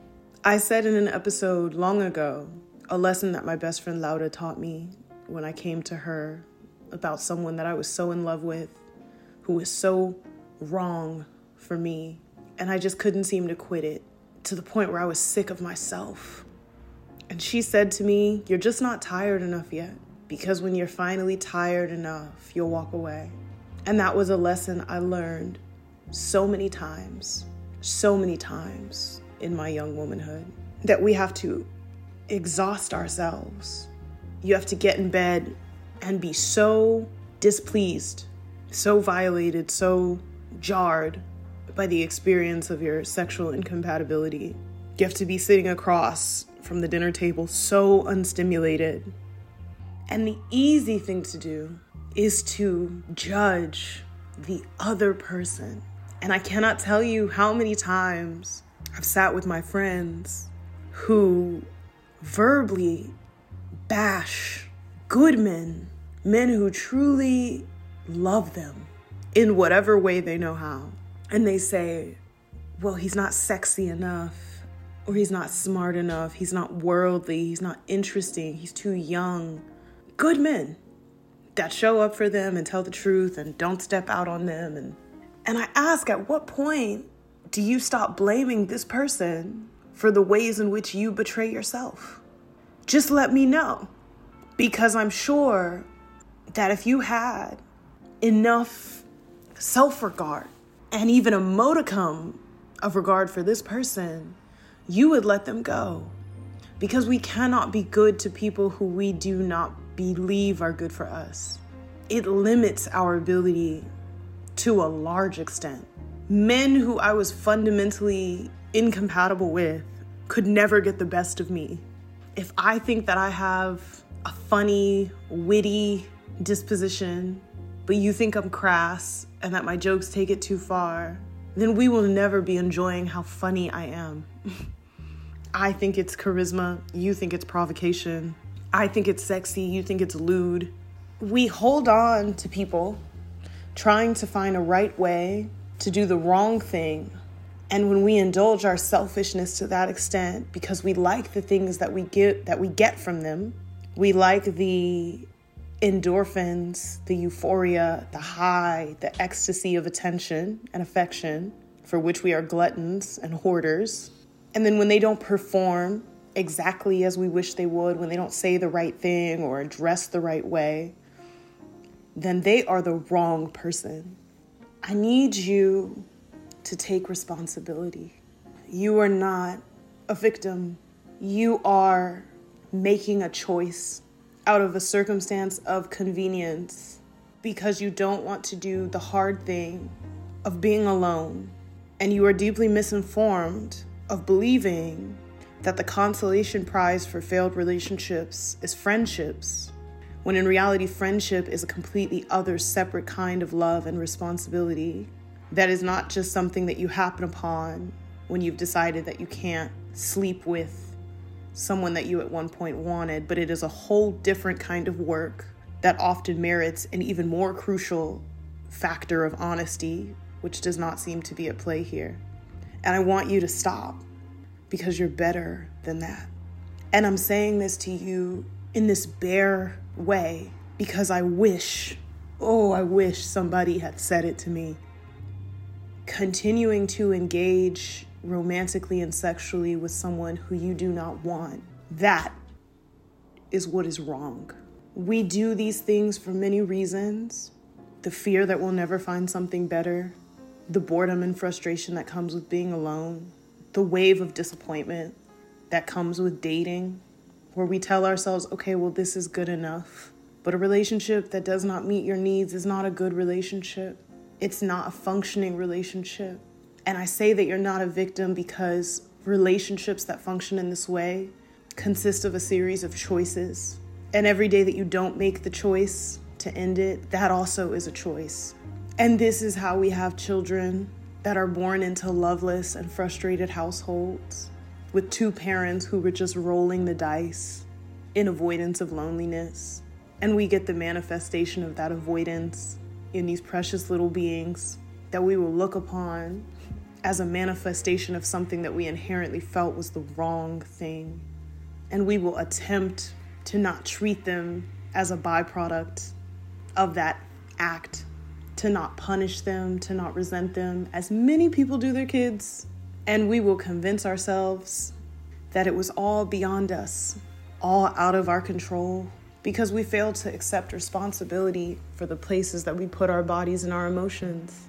I said in an episode long ago a lesson that my best friend Laura taught me when I came to her about someone that I was so in love with, who was so wrong for me, and I just couldn't seem to quit it to the point where I was sick of myself. And she said to me, You're just not tired enough yet, because when you're finally tired enough, you'll walk away. And that was a lesson I learned so many times so many times in my young womanhood that we have to exhaust ourselves. You have to get in bed and be so displeased, so violated, so jarred by the experience of your sexual incompatibility. You have to be sitting across from the dinner table so unstimulated. And the easy thing to do is to judge the other person and I cannot tell you how many times I've sat with my friends who verbally bash good men, men who truly love them in whatever way they know how. And they say, well, he's not sexy enough, or he's not smart enough, he's not worldly, he's not interesting, he's too young. Good men that show up for them and tell the truth and don't step out on them and and I ask, at what point do you stop blaming this person for the ways in which you betray yourself? Just let me know. Because I'm sure that if you had enough self regard and even a modicum of regard for this person, you would let them go. Because we cannot be good to people who we do not believe are good for us. it limits our ability to a large extent. Men who I was fundamentally incompatible with could never get the best of me. If I think that I have a funny, witty disposition, but you think I'm crass and that my jokes take it too far, then we will never be enjoying how funny I am. [LAUGHS] I think it's charisma, you think it's provocation. I think it's sexy, you think it's lewd. We hold on to people trying to find a right way to do the wrong thing. And when we indulge our selfishness to that extent because we like the things that we get that we get from them, we like the endorphins, the euphoria, the high, the ecstasy of attention and affection for which we are gluttons and hoarders. And then when they don't perform exactly as we wish they would, when they don't say the right thing or dress the right way, then they are the wrong person. I need you to take responsibility. You are not a victim. You are making a choice out of a circumstance of convenience because you don't want to do the hard thing of being alone. And you are deeply misinformed of believing that the consolation prize for failed relationships is friendships, when in reality, friendship is a completely other, separate kind of love and responsibility that is not just something that you happen upon when you've decided that you can't sleep with someone that you at one point wanted, but it is a whole different kind of work that often merits an even more crucial factor of honesty, which does not seem to be at play here. And I want you to stop because you're better than that. And I'm saying this to you in this bare way because I wish, oh, I wish somebody had said it to me. Continuing to engage romantically and sexually with someone who you do not want, that is what is wrong. We do these things for many reasons the fear that we'll never find something better, the boredom and frustration that comes with being alone, the wave of disappointment that comes with dating, where we tell ourselves, okay, well, this is good enough. But a relationship that does not meet your needs is not a good relationship. It's not a functioning relationship. And I say that you're not a victim because relationships that function in this way consist of a series of choices. And every day that you don't make the choice to end it, that also is a choice. And this is how we have children that are born into loveless and frustrated households with two parents who were just rolling the dice in avoidance of loneliness. And we get the manifestation of that avoidance in these precious little beings that we will look upon as a manifestation of something that we inherently felt was the wrong thing. And we will attempt to not treat them as a byproduct of that act to not punish them, to not resent them, as many people do their kids. And we will convince ourselves that it was all beyond us, all out of our control, because we failed to accept responsibility for the places that we put our bodies and our emotions.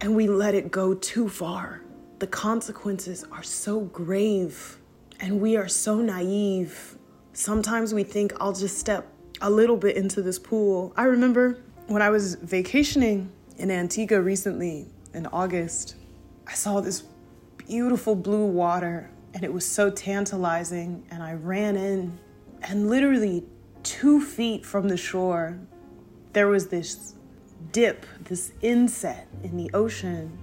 And we let it go too far. The consequences are so grave, and we are so naive. Sometimes we think, I'll just step a little bit into this pool. I remember when I was vacationing in Antigua recently in August, I saw this beautiful blue water and it was so tantalizing. And I ran in, and literally two feet from the shore, there was this dip, this inset in the ocean.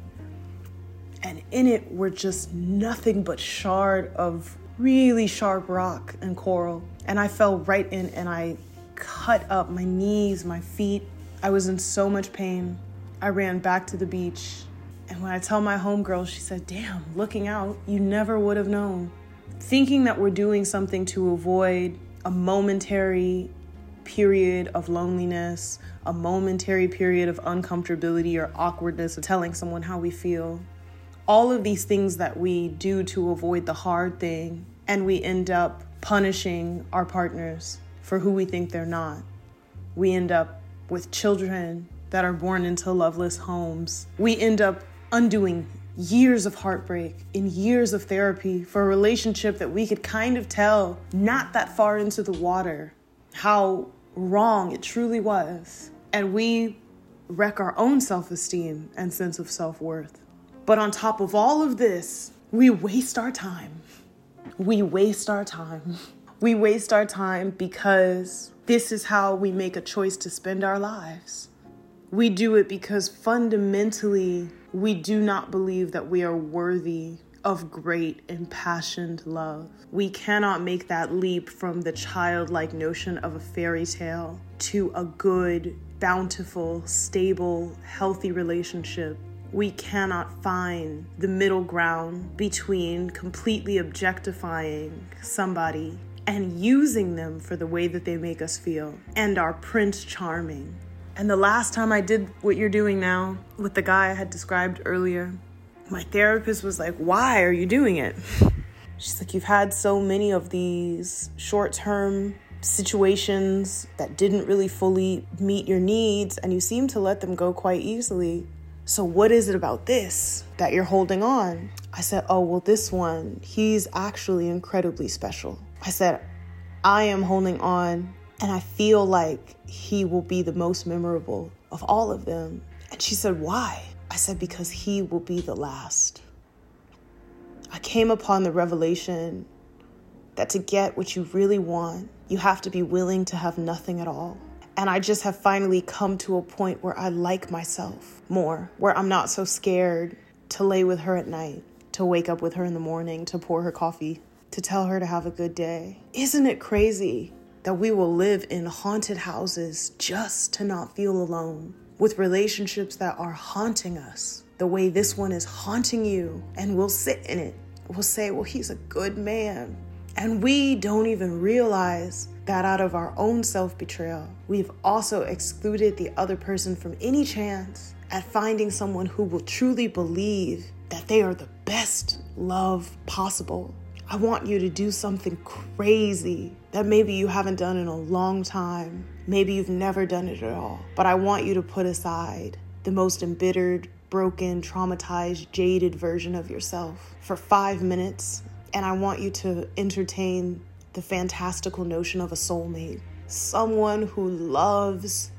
And in it were just nothing but shard of really sharp rock and coral. And I fell right in and I cut up my knees, my feet, I was in so much pain. I ran back to the beach. And when I tell my homegirl, she said, Damn, looking out, you never would have known. Thinking that we're doing something to avoid a momentary period of loneliness, a momentary period of uncomfortability or awkwardness of telling someone how we feel. All of these things that we do to avoid the hard thing, and we end up punishing our partners for who we think they're not. We end up with children that are born into loveless homes, we end up undoing years of heartbreak and years of therapy for a relationship that we could kind of tell not that far into the water how wrong it truly was. and we wreck our own self esteem and sense of self worth. But on top of all of this, we waste our time. We waste our time. We waste our time because this is how we make a choice to spend our lives. We do it because fundamentally, we do not believe that we are worthy of great impassioned love. We cannot make that leap from the childlike notion of a fairy tale to a good, bountiful, stable, healthy relationship. We cannot find the middle ground between completely objectifying somebody and using them for the way that they make us feel and our Prince Charming. And the last time I did what you're doing now with the guy I had described earlier, my therapist was like, Why are you doing it? She's like, You've had so many of these short term situations that didn't really fully meet your needs, and you seem to let them go quite easily. So, what is it about this that you're holding on? I said, Oh, well, this one, he's actually incredibly special. I said, I am holding on, and I feel like he will be the most memorable of all of them. And she said, Why? I said, Because he will be the last. I came upon the revelation that to get what you really want, you have to be willing to have nothing at all. And I just have finally come to a point where I like myself more, where I'm not so scared to lay with her at night, to wake up with her in the morning, to pour her coffee to tell her to have a good day. Isn't it crazy that we will live in haunted houses just to not feel alone, with relationships that are haunting us the way this one is haunting you, and we'll sit in it. We'll say, well, he's a good man. And we don't even realize that out of our own self betrayal, we've also excluded the other person from any chance at finding someone who will truly believe that they are the best love possible I want you to do something crazy that maybe you haven't done in a long time. Maybe you've never done it at all. But I want you to put aside the most embittered, broken, traumatized, jaded version of yourself for five minutes. And I want you to entertain the fantastical notion of a soulmate someone who loves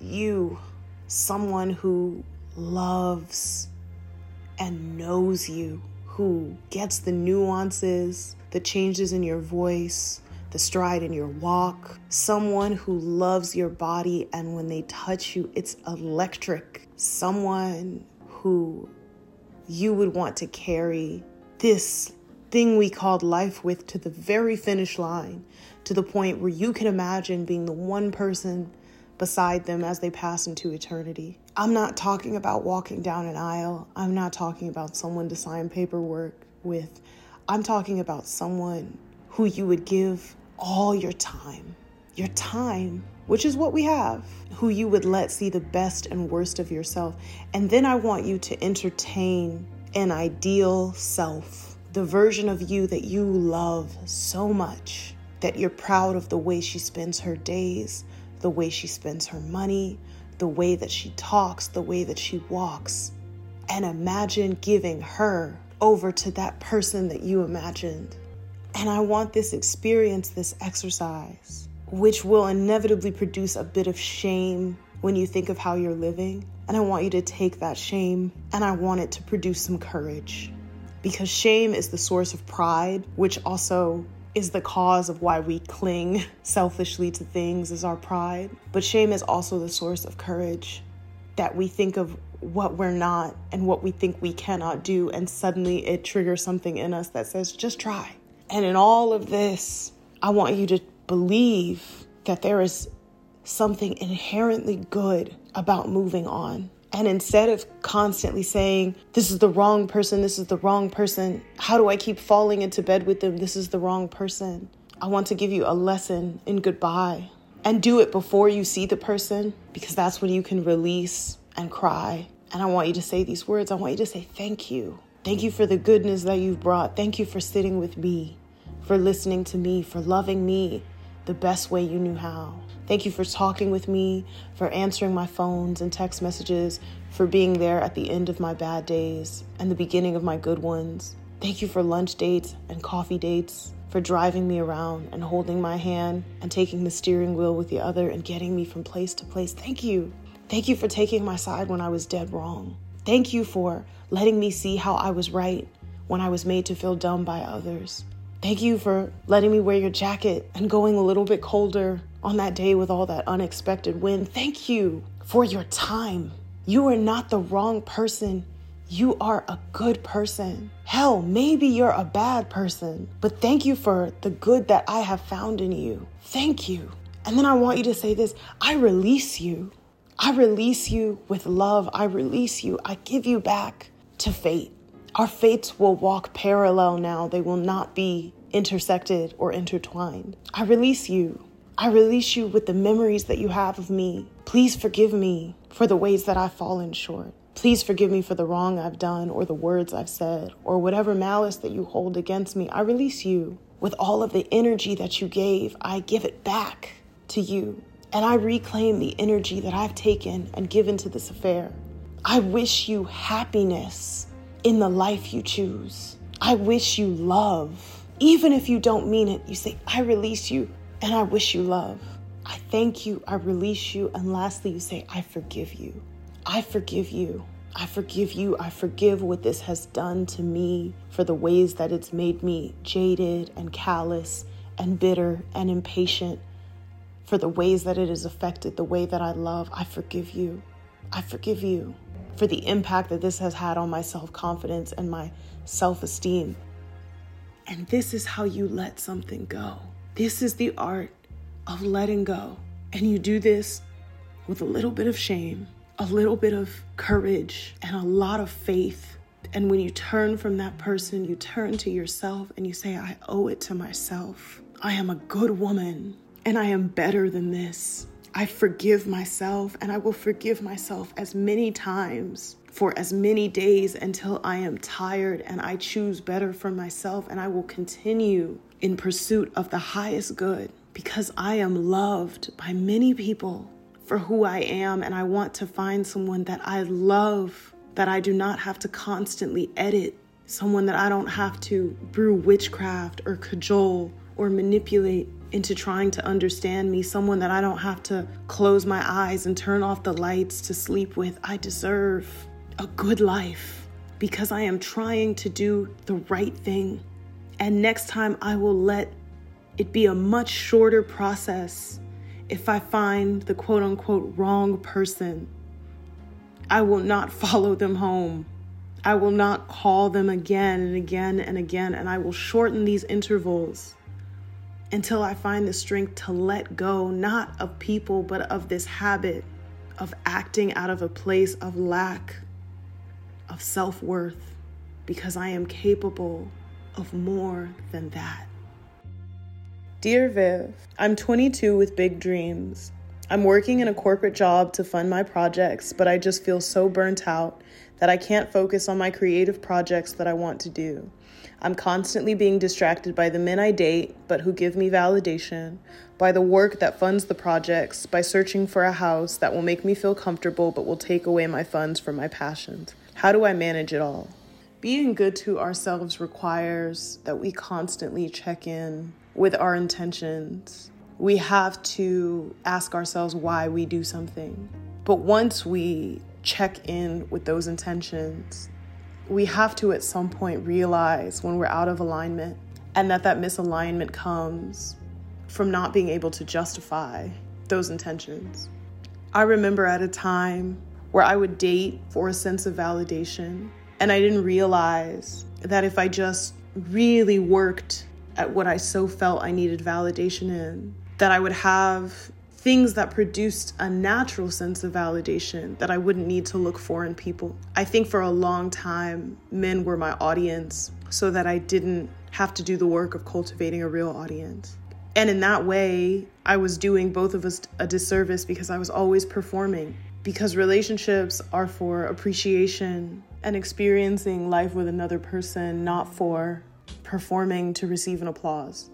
you, someone who loves and knows you who gets the nuances, the changes in your voice, the stride in your walk, someone who loves your body, and when they touch you, it's electric, someone who you would want to carry this thing we called life with to the very finish line, to the point where you can imagine being the one person beside them as they pass into eternity. I'm not talking about walking down an aisle. I'm not talking about someone to sign paperwork with. I'm talking about someone who you would give all your time, your time, which is what we have, who you would let see the best and worst of yourself. And then I want you to entertain an ideal self, the version of you that you love so much that you're proud of the way she spends her days, the way she spends her money, the way that she talks, the way that she walks. And imagine giving her over to that person that you imagined. And I want this experience, this exercise, which will inevitably produce a bit of shame when you think of how you're living. And I want you to take that shame and I want it to produce some courage. Because shame is the source of pride, which also is the cause of why we cling selfishly to things is our pride. But shame is also the source of courage that we think of what we're not and what we think we cannot do, and suddenly it triggers something in us that says, just try. And in all of this, I want you to believe that there is something inherently good about moving on. And instead of constantly saying, This is the wrong person, this is the wrong person, how do I keep falling into bed with them? This is the wrong person. I want to give you a lesson in goodbye and do it before you see the person because that's when you can release and cry. And I want you to say these words. I want you to say, Thank you. Thank you for the goodness that you've brought. Thank you for sitting with me, for listening to me, for loving me the best way you knew how. Thank you for talking with me, for answering my phones and text messages, for being there at the end of my bad days and the beginning of my good ones. Thank you for lunch dates and coffee dates, for driving me around and holding my hand and taking the steering wheel with the other and getting me from place to place. Thank you. Thank you for taking my side when I was dead wrong. Thank you for letting me see how I was right when I was made to feel dumb by others. Thank you for letting me wear your jacket and going a little bit colder on that day with all that unexpected wind. Thank you for your time. You are not the wrong person. You are a good person. Hell, maybe you're a bad person, but thank you for the good that I have found in you. Thank you. And then I want you to say this I release you. I release you with love. I release you. I give you back to fate. Our fates will walk parallel now, they will not be intersected or intertwined. I release you. I release you with the memories that you have of me. Please forgive me for the ways that I've fallen short. Please forgive me for the wrong I've done or the words I've said or whatever malice that you hold against me. I release you. With all of the energy that you gave, I give it back to you. And I reclaim the energy that I've taken and given to this affair. I wish you happiness in the life you choose. I wish you love. Even if you don't mean it, you say, I release you and I wish you love. I thank you, I release you. And lastly, you say, I forgive you. I forgive you. I forgive you. I forgive what this has done to me for the ways that it's made me jaded and callous and bitter and impatient, for the ways that it has affected the way that I love. I forgive you. I forgive you for the impact that this has had on my self confidence and my self esteem. And this is how you let something go. This is the art of letting go. And you do this with a little bit of shame, a little bit of courage, and a lot of faith. And when you turn from that person, you turn to yourself and you say, I owe it to myself. I am a good woman and I am better than this. I forgive myself and I will forgive myself as many times for as many days until I am tired and I choose better for myself and I will continue in pursuit of the highest good because I am loved by many people for who I am and I want to find someone that I love that I do not have to constantly edit, someone that I don't have to brew witchcraft or cajole or manipulate into trying to understand me, someone that I don't have to close my eyes and turn off the lights to sleep with. I deserve a good life because I am trying to do the right thing. And next time I will let it be a much shorter process if I find the quote unquote wrong person. I will not [LAUGHS] follow them home. I will not call them again and again and again, and I will shorten these intervals until I find the strength to let go, not of people, but of this habit of acting out of a place of lack of self worth, because I am capable of more than that. Dear Viv, I'm 22 with big dreams. I'm working in a corporate job to fund my projects, but I just feel so burnt out that I can't focus on my creative projects that I want to do. I'm constantly being distracted by the men I date, but who give me validation, by the work that funds the projects, by searching for a house that will make me feel comfortable but will take away my funds from my passions. How do I manage it all? Being good to ourselves requires that we constantly check in with our intentions. We have to ask ourselves why we do something. But once we check in with those intentions, we have to at some point realize when we're out of alignment and that that misalignment comes from not being able to justify those intentions. I remember at a time where I would date for a sense of validation, and I didn't realize that if I just really worked at what I so felt I needed validation in, that I would have things that produced a natural sense of validation that I wouldn't need to look for in people. I think for a long time, men were my audience so that I didn't have to do the work of cultivating a real audience. And in that way, I was doing both of us a disservice because I was always performing. Because relationships are for appreciation and experiencing life with another person, not for performing to receive an applause.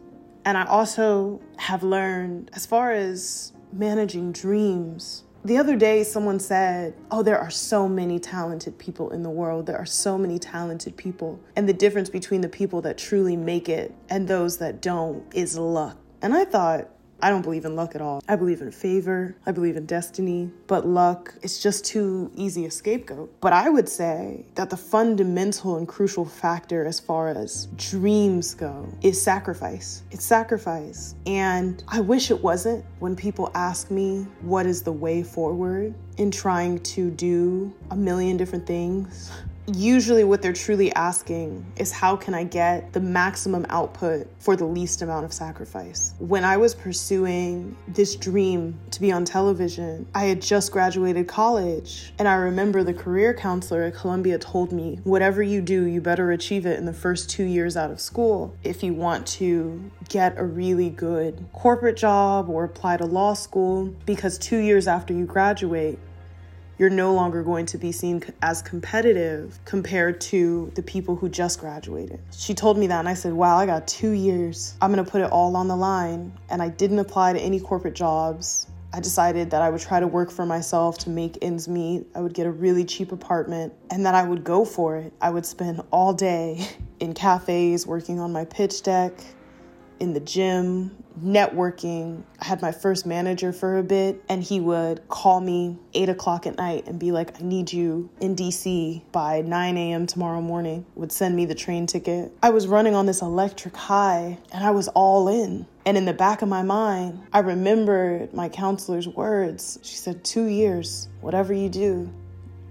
And I also have learned, as far as managing dreams. The other day, someone said, Oh, there are so many talented people in the world. There are so many talented people. And the difference between the people that truly make it and those that don't is luck. And I thought, I don't believe in luck at all. I believe in favor, I believe in destiny, but luck is just too easy a scapegoat. But I would say that the fundamental and crucial factor as far as dreams go is sacrifice. It's sacrifice. And I wish it wasn't when people ask me what is the way forward in trying to do a million different things [LAUGHS] usually what they're truly asking is how can I get the maximum output for the least amount of sacrifice? When I was pursuing this dream to be on television, I had just graduated college, and I remember the career counselor at Columbia told me, whatever you do, you better achieve it in the first two years out of school if you want to get a really good corporate job or apply to law school, because two years after you graduate, you're no longer going to be seen as competitive compared to the people who just graduated. She told me that, and I said, Wow, I got two years. I'm gonna put it all on the line. And I didn't apply to any corporate jobs. I decided that I would try to work for myself to make ends meet. I would get a really cheap apartment and that I would go for it. I would spend all day [LAUGHS] in cafes working on my pitch deck, in the gym, networking. I had my first manager for a bit, and he would call me eight o'clock at night and be like, I need you in DC by 9 a.m. tomorrow morning, would send me the train ticket. I was running on this electric high, and I was all in. And in the back of my mind, I remembered my counselor's words. She said, Two years, whatever you do,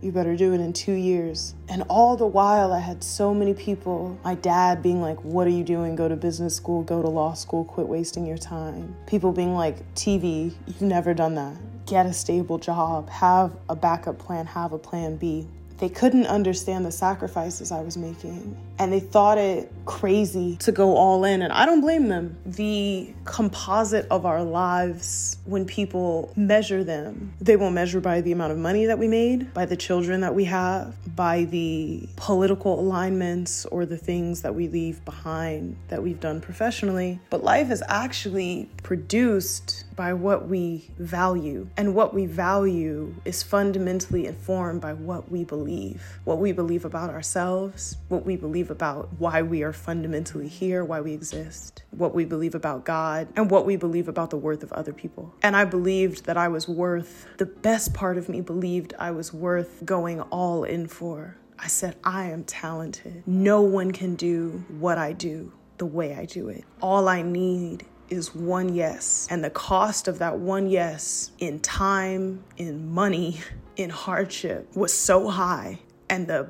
you better do it in two years. And all the while, I had so many people, my dad being like, What are you doing? Go to business school, go to law school, quit wasting your time. People being like, TV, you've never done that. Get a stable job, have a backup plan, have a plan B. They couldn't understand the sacrifices I was making, and they thought it crazy to go all in, and I don't blame them. The composite of our lives, when people measure them, they won't measure by the amount of money that we made, by the children that we have, by the political alignments or the things that we leave behind that we've done professionally. But life is actually produced by what we value. And what we value is fundamentally informed by what we believe. What we believe about ourselves, what we believe about why we are fundamentally here, why we exist, what we believe about God, and what we believe about the worth of other people. And I believed that I was worth, the best part of me believed I was worth going all in for. I said, I am talented. No one can do what I do the way I do it. All I need is one yes. And the cost of that one yes in time, in money, [LAUGHS] in hardship was so high. And the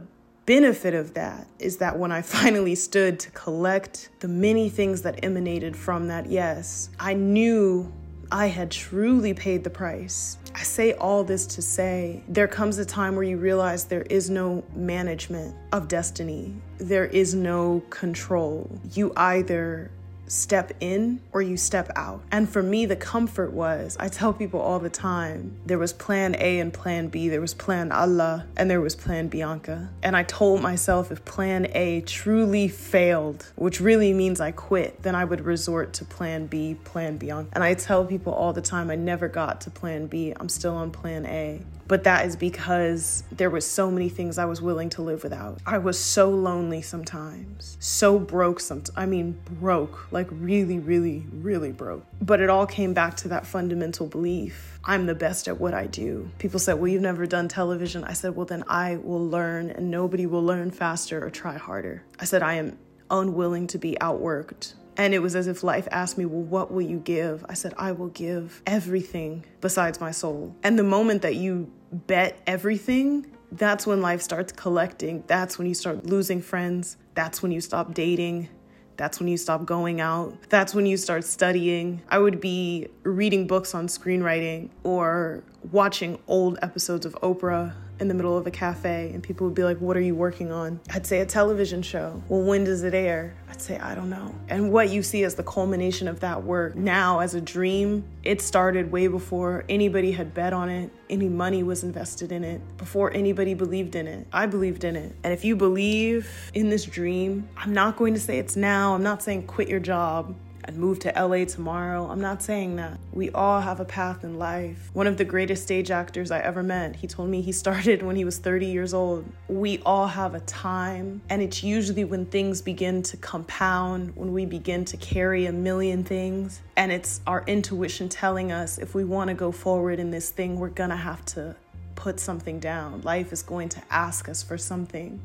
benefit of that is that when I [LAUGHS] finally stood to collect the many things that emanated from that yes, I knew I had truly paid the price. I say all this to say there comes a time where you realize there is no management of destiny, there is no control. You either step in or you step out. And for me, the comfort was I tell people all the time there was plan A and plan B, there was plan Allah, and there was plan Bianca. And I told myself if plan A truly failed, which really means I quit, then I would resort to plan B, plan Bianca. And I tell people all the time I never got to plan B, I'm still on plan A but that is because there was so many things I was willing to live without. I was so lonely sometimes, so broke sometimes. I mean, broke, like really, really, really broke. But it all came back to that fundamental belief. I'm the best at what I do. People said, Well, you've never done television. I said, Well, then I will learn, and nobody will learn faster or try harder. I said, I am unwilling to be outworked. And it was as if life asked me, Well, what will you give? I said, I will give everything besides my soul. And the moment that you bet everything, that's when life starts collecting. That's when you start losing friends. That's when you stop dating. That's when you stop going out. That's when you start studying. I would be reading books on screenwriting or watching old episodes of Oprah in the middle of a cafe and people would be like, What are you working on? I'd say a television show. Well, when does it air? I'd say, I don't know. And what you see as the culmination of that work now as a dream, it started way before anybody had bet on it, any money was invested in it, before anybody believed in it. I believed in it. And if you believe in this dream, I'm not going to say it's now, I'm not saying quit your job. And move to LA tomorrow. I'm not saying that. We all have a path in life. One of the greatest stage actors I ever met, he told me he [LAUGHS] started when he was 30 years old. We all have a time, and it's usually when things begin to compound, when we begin to carry a million things, and it's our intuition telling us if we want to go forward in this thing, we're gonna have to put something down. Life is going to ask us for something.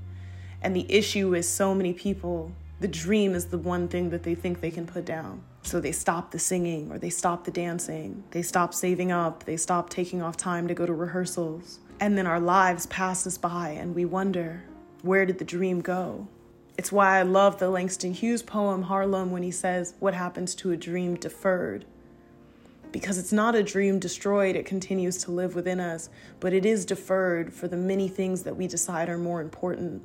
And the issue is so many people the dream is the one thing that they think they can put down. So they stop the singing or they stop the dancing. They stop saving up. They stop taking off time to go to rehearsals. And then our lives pass us by and we wonder, where did the dream go? It's why I love the Langston Hughes poem Harlem when he says, What happens to a dream deferred? Because it's not a dream destroyed, it continues to live within us, but it is deferred for the many things that we decide are more important.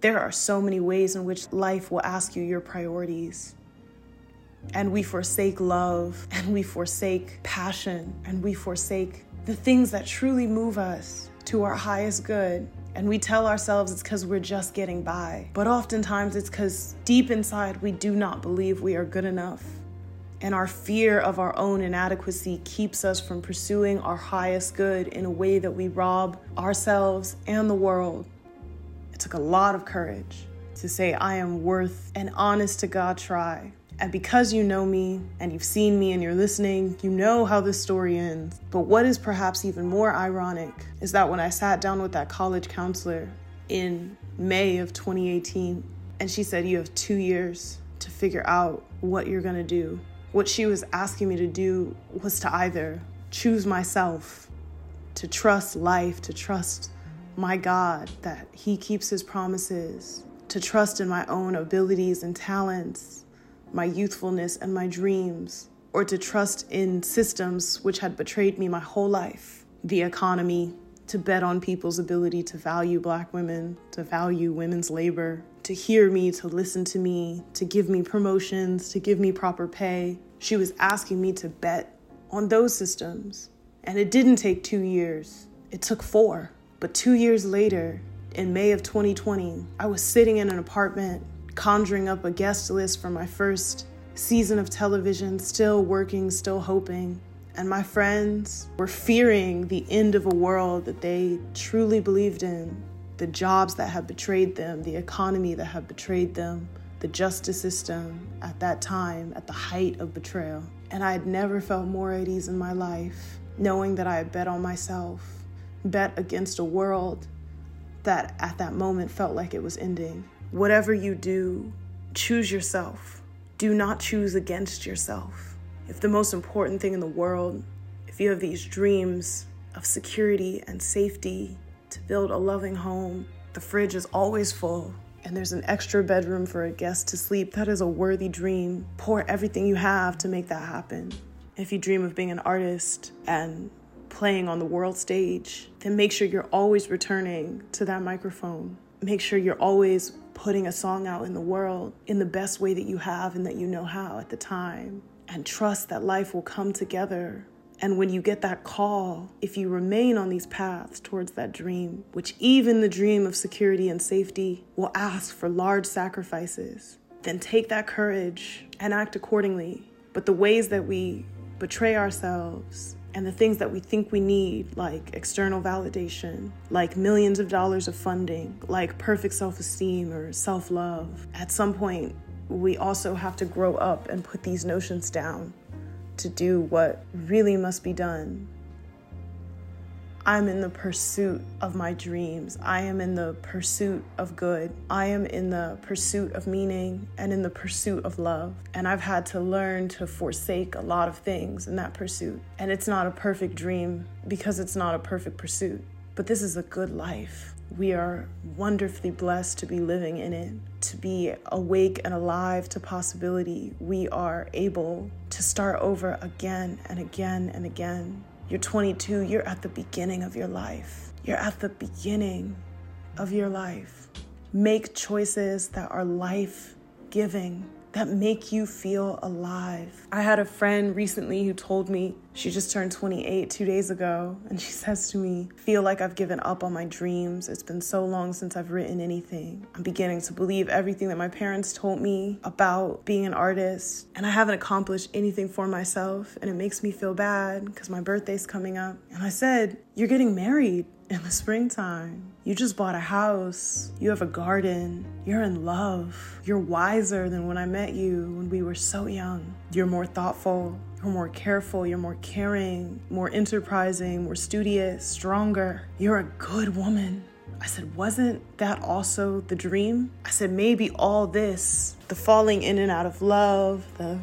There are so many ways in which life will ask you your priorities. And we forsake love, [LAUGHS] and we forsake passion, and we forsake the things that truly move us to our highest good. And we tell ourselves it's because we're just getting by. But oftentimes it's because deep inside we do not believe we are good enough. And our fear of our own inadequacy keeps us from pursuing our highest good in a way that we rob ourselves and the world took a lot of courage to say, I am worth an honest to God try. And because you know me and you've seen me and you're listening, you know how this story ends. But what is perhaps even more ironic is that when I sat down with that college counselor in May of 2018, and she said, You have two years to figure out what you're gonna do. What she was asking me to do was to either choose myself, to trust life, to trust my God, that He keeps His promises, to trust in my own abilities and talents, my youthfulness and my dreams, or to trust in systems which had betrayed me my whole life, the economy, to bet on people's ability to value Black women, to value women's labor, to hear me, to listen to me, to give me promotions, to give me proper pay. She was asking me to bet on those systems. And it didn't take two years, it took four. But two years later, in May of 2020, I was sitting in an apartment conjuring up a guest list for my first season of television, still working, still hoping. And my friends were fearing the end of a world that they truly believed in, the jobs that had betrayed them, the economy that had betrayed them, the justice system at that time, at the height of betrayal. And I had never felt more at ease in my life, knowing that I had bet on myself bet against a world that at that moment felt like it was ending. Whatever you do, choose yourself. Do not choose against yourself. If the most important thing in the world, if you have these dreams of security and safety, to build a loving home, the fridge is always full, and there's an extra bedroom for a guest to sleep, that is a worthy dream. Pour everything you have to make that happen. If you dream of being an artist and playing on the world stage, then make sure you're always returning to that microphone. Make sure you're always putting a song out in the world in the best way that you have and that you know how at the time. And trust that life will come together. And when you get that call, if you remain on these paths towards that dream, which even the dream of security and safety will ask for large sacrifices, then take that courage and act accordingly. But the ways that we betray ourselves and the things that we think we need, like external validation, like millions of dollars of funding, like perfect self esteem or self love, at some point, we also have to grow up and put these notions down to do what really must be done I'm in the pursuit of my dreams. I am in the pursuit of good. I am in the pursuit of meaning and in the pursuit of love. And I've had to learn to forsake a lot of things in that pursuit. And it's not a perfect dream because it's not a perfect pursuit. But this is a good life. We are wonderfully blessed to be living in it, to be awake and alive to possibility. We are able to start over again and again and again you're 22, you're at the beginning of your life. You're at the beginning of your life. Make choices that are life giving. That make you feel alive. I had a friend recently who told me she just turned 28 two days ago, and she [LAUGHS] says to me, Feel like I've given up on my dreams. It's been so long since I've written anything. I'm beginning to believe everything that my parents told me about being an artist, and I haven't accomplished anything for myself, and it makes me feel bad because my birthday's coming up. And I said, You're getting married in the springtime. You just bought a house. You have a garden. You're in love. You're wiser than when I met you when we were so young. You're more thoughtful. You're more careful. You're more caring, more enterprising, more studious, stronger. You're a good woman. I said, wasn't that also the dream? I said, maybe all this, the falling in and out of love, the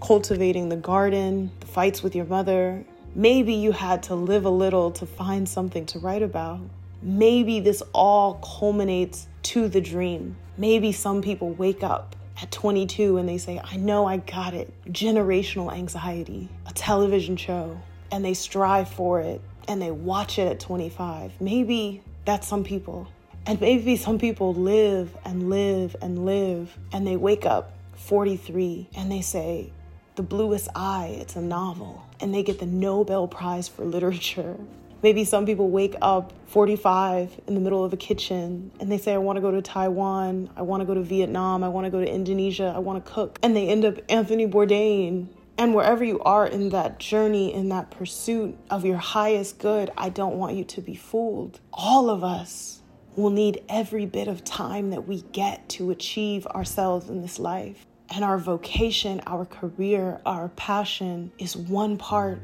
cultivating the garden, the fights with your mother, Maybe you had to live a little to find something to write about. Maybe this all culminates to the dream. Maybe some people wake up at 22 and they say, I know I got it. Generational anxiety, a television show, and they strive for it and they watch it at 25. Maybe that's some people. And maybe some people live and live and live and they wake up 43 and they say, The Bluest Eye, it's a novel and they get the Nobel Prize for Literature. Maybe some people wake up 45 in the middle of a kitchen and they say, I want to go to Taiwan, I want to go to Vietnam, I want to go to Indonesia, I want to cook. And they end up Anthony Bourdain. And wherever you are in that journey, in that pursuit of your highest good, I don't want you to be fooled. All of us will need every bit of time that we get to achieve ourselves in this life. And our vocation, our career, our passion is one part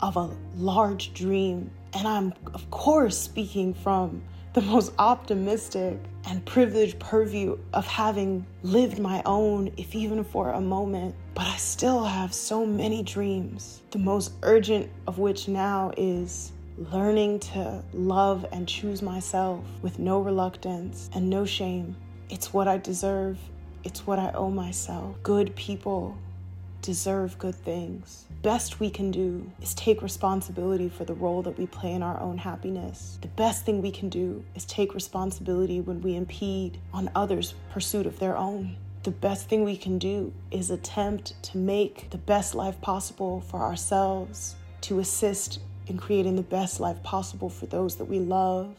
of a large dream. And I'm, of course, speaking from the most optimistic and privileged purview of having lived my own, if even for a moment. But I still have so many dreams, the most urgent of which now is learning to love and choose myself with no reluctance and no shame. It's what I deserve it's what I owe myself. Good people deserve good things. Best we can do is take responsibility for the role that we play in our own happiness. The best thing we can do is take responsibility when we impede on others' pursuit of their own. The best thing we can do is attempt to make the best life possible for ourselves, to assist in creating the best life possible for those that we love,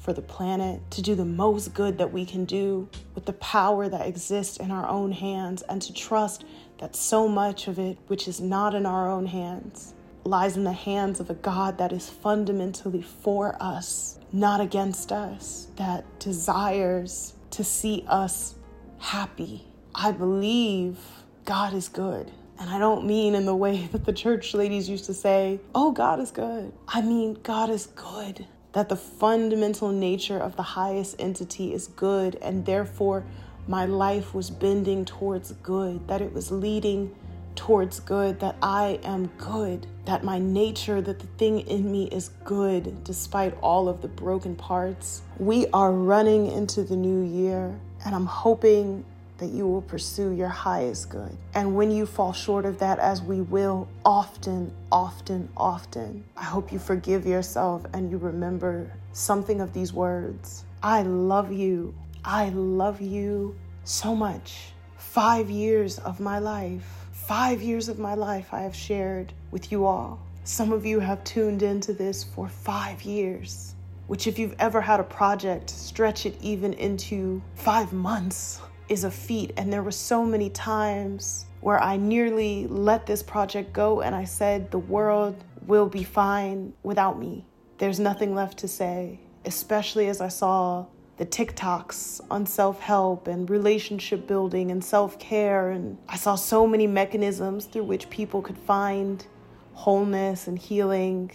for the planet, to do the most good that we can do with the power that exists in our own hands, and to trust that so much of it, which is not in our own hands, lies in the hands of a God that is fundamentally for us, not against us, that desires to see us happy. I believe God is good. And I don't mean in the way [LAUGHS] that the church ladies used to say, oh, God is good. I mean, God is good that the fundamental nature of the highest entity is good, and therefore my life was bending towards good, that it was leading towards good, that I am good, that my nature, that the thing in me is good despite all of the broken parts. We are running into the new year, and I'm hoping that you will pursue your highest good. And when you fall short of that, as we will often, often, often, I hope you forgive yourself and you remember something of these words. I love you. I love you so much. Five years of my life, five years of my life I have shared with you all. Some of you have tuned into this for five years, which, if you've ever had a project, stretch it even into five months is a feat. And there were so many times where I nearly let this project go and I said, the world will be fine without me. There's nothing left to say, especially as I saw the TikToks on self help and relationship building and self care. And I saw so many mechanisms through which people could find wholeness and healing,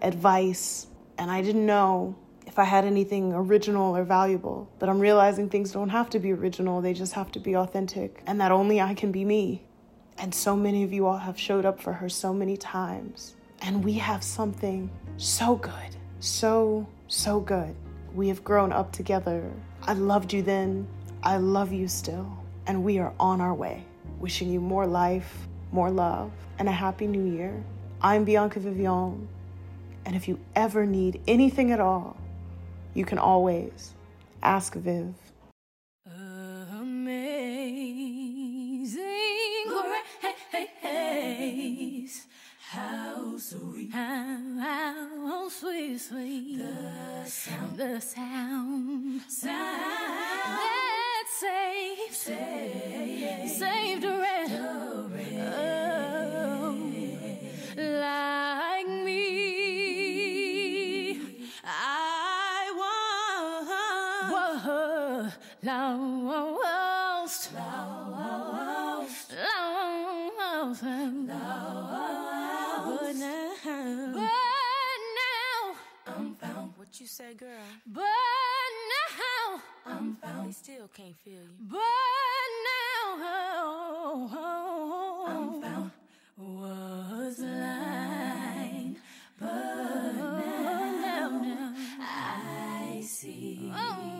advice. And I didn't know if I had anything original or valuable. But I'm realizing things don't have to be original, they just have to be authentic, and that only I can be me. And so many of you all have showed up for her so many times. And we have something so good, so, so good. We have grown up together. I loved you then, I love you still, and we are on our way. Wishing you more life, more love, and a happy new year. I'm Bianca Vivion, and if you ever need anything at all, you can always ask Viv. Amazing haze. How sweet, how, sweet, sweet. The sound, the sound, sound that saves, saved a oh, like say, girl? But now I'm found. They still can't feel you. But now oh, I'm found. Was blind, but now, now I see. Oh.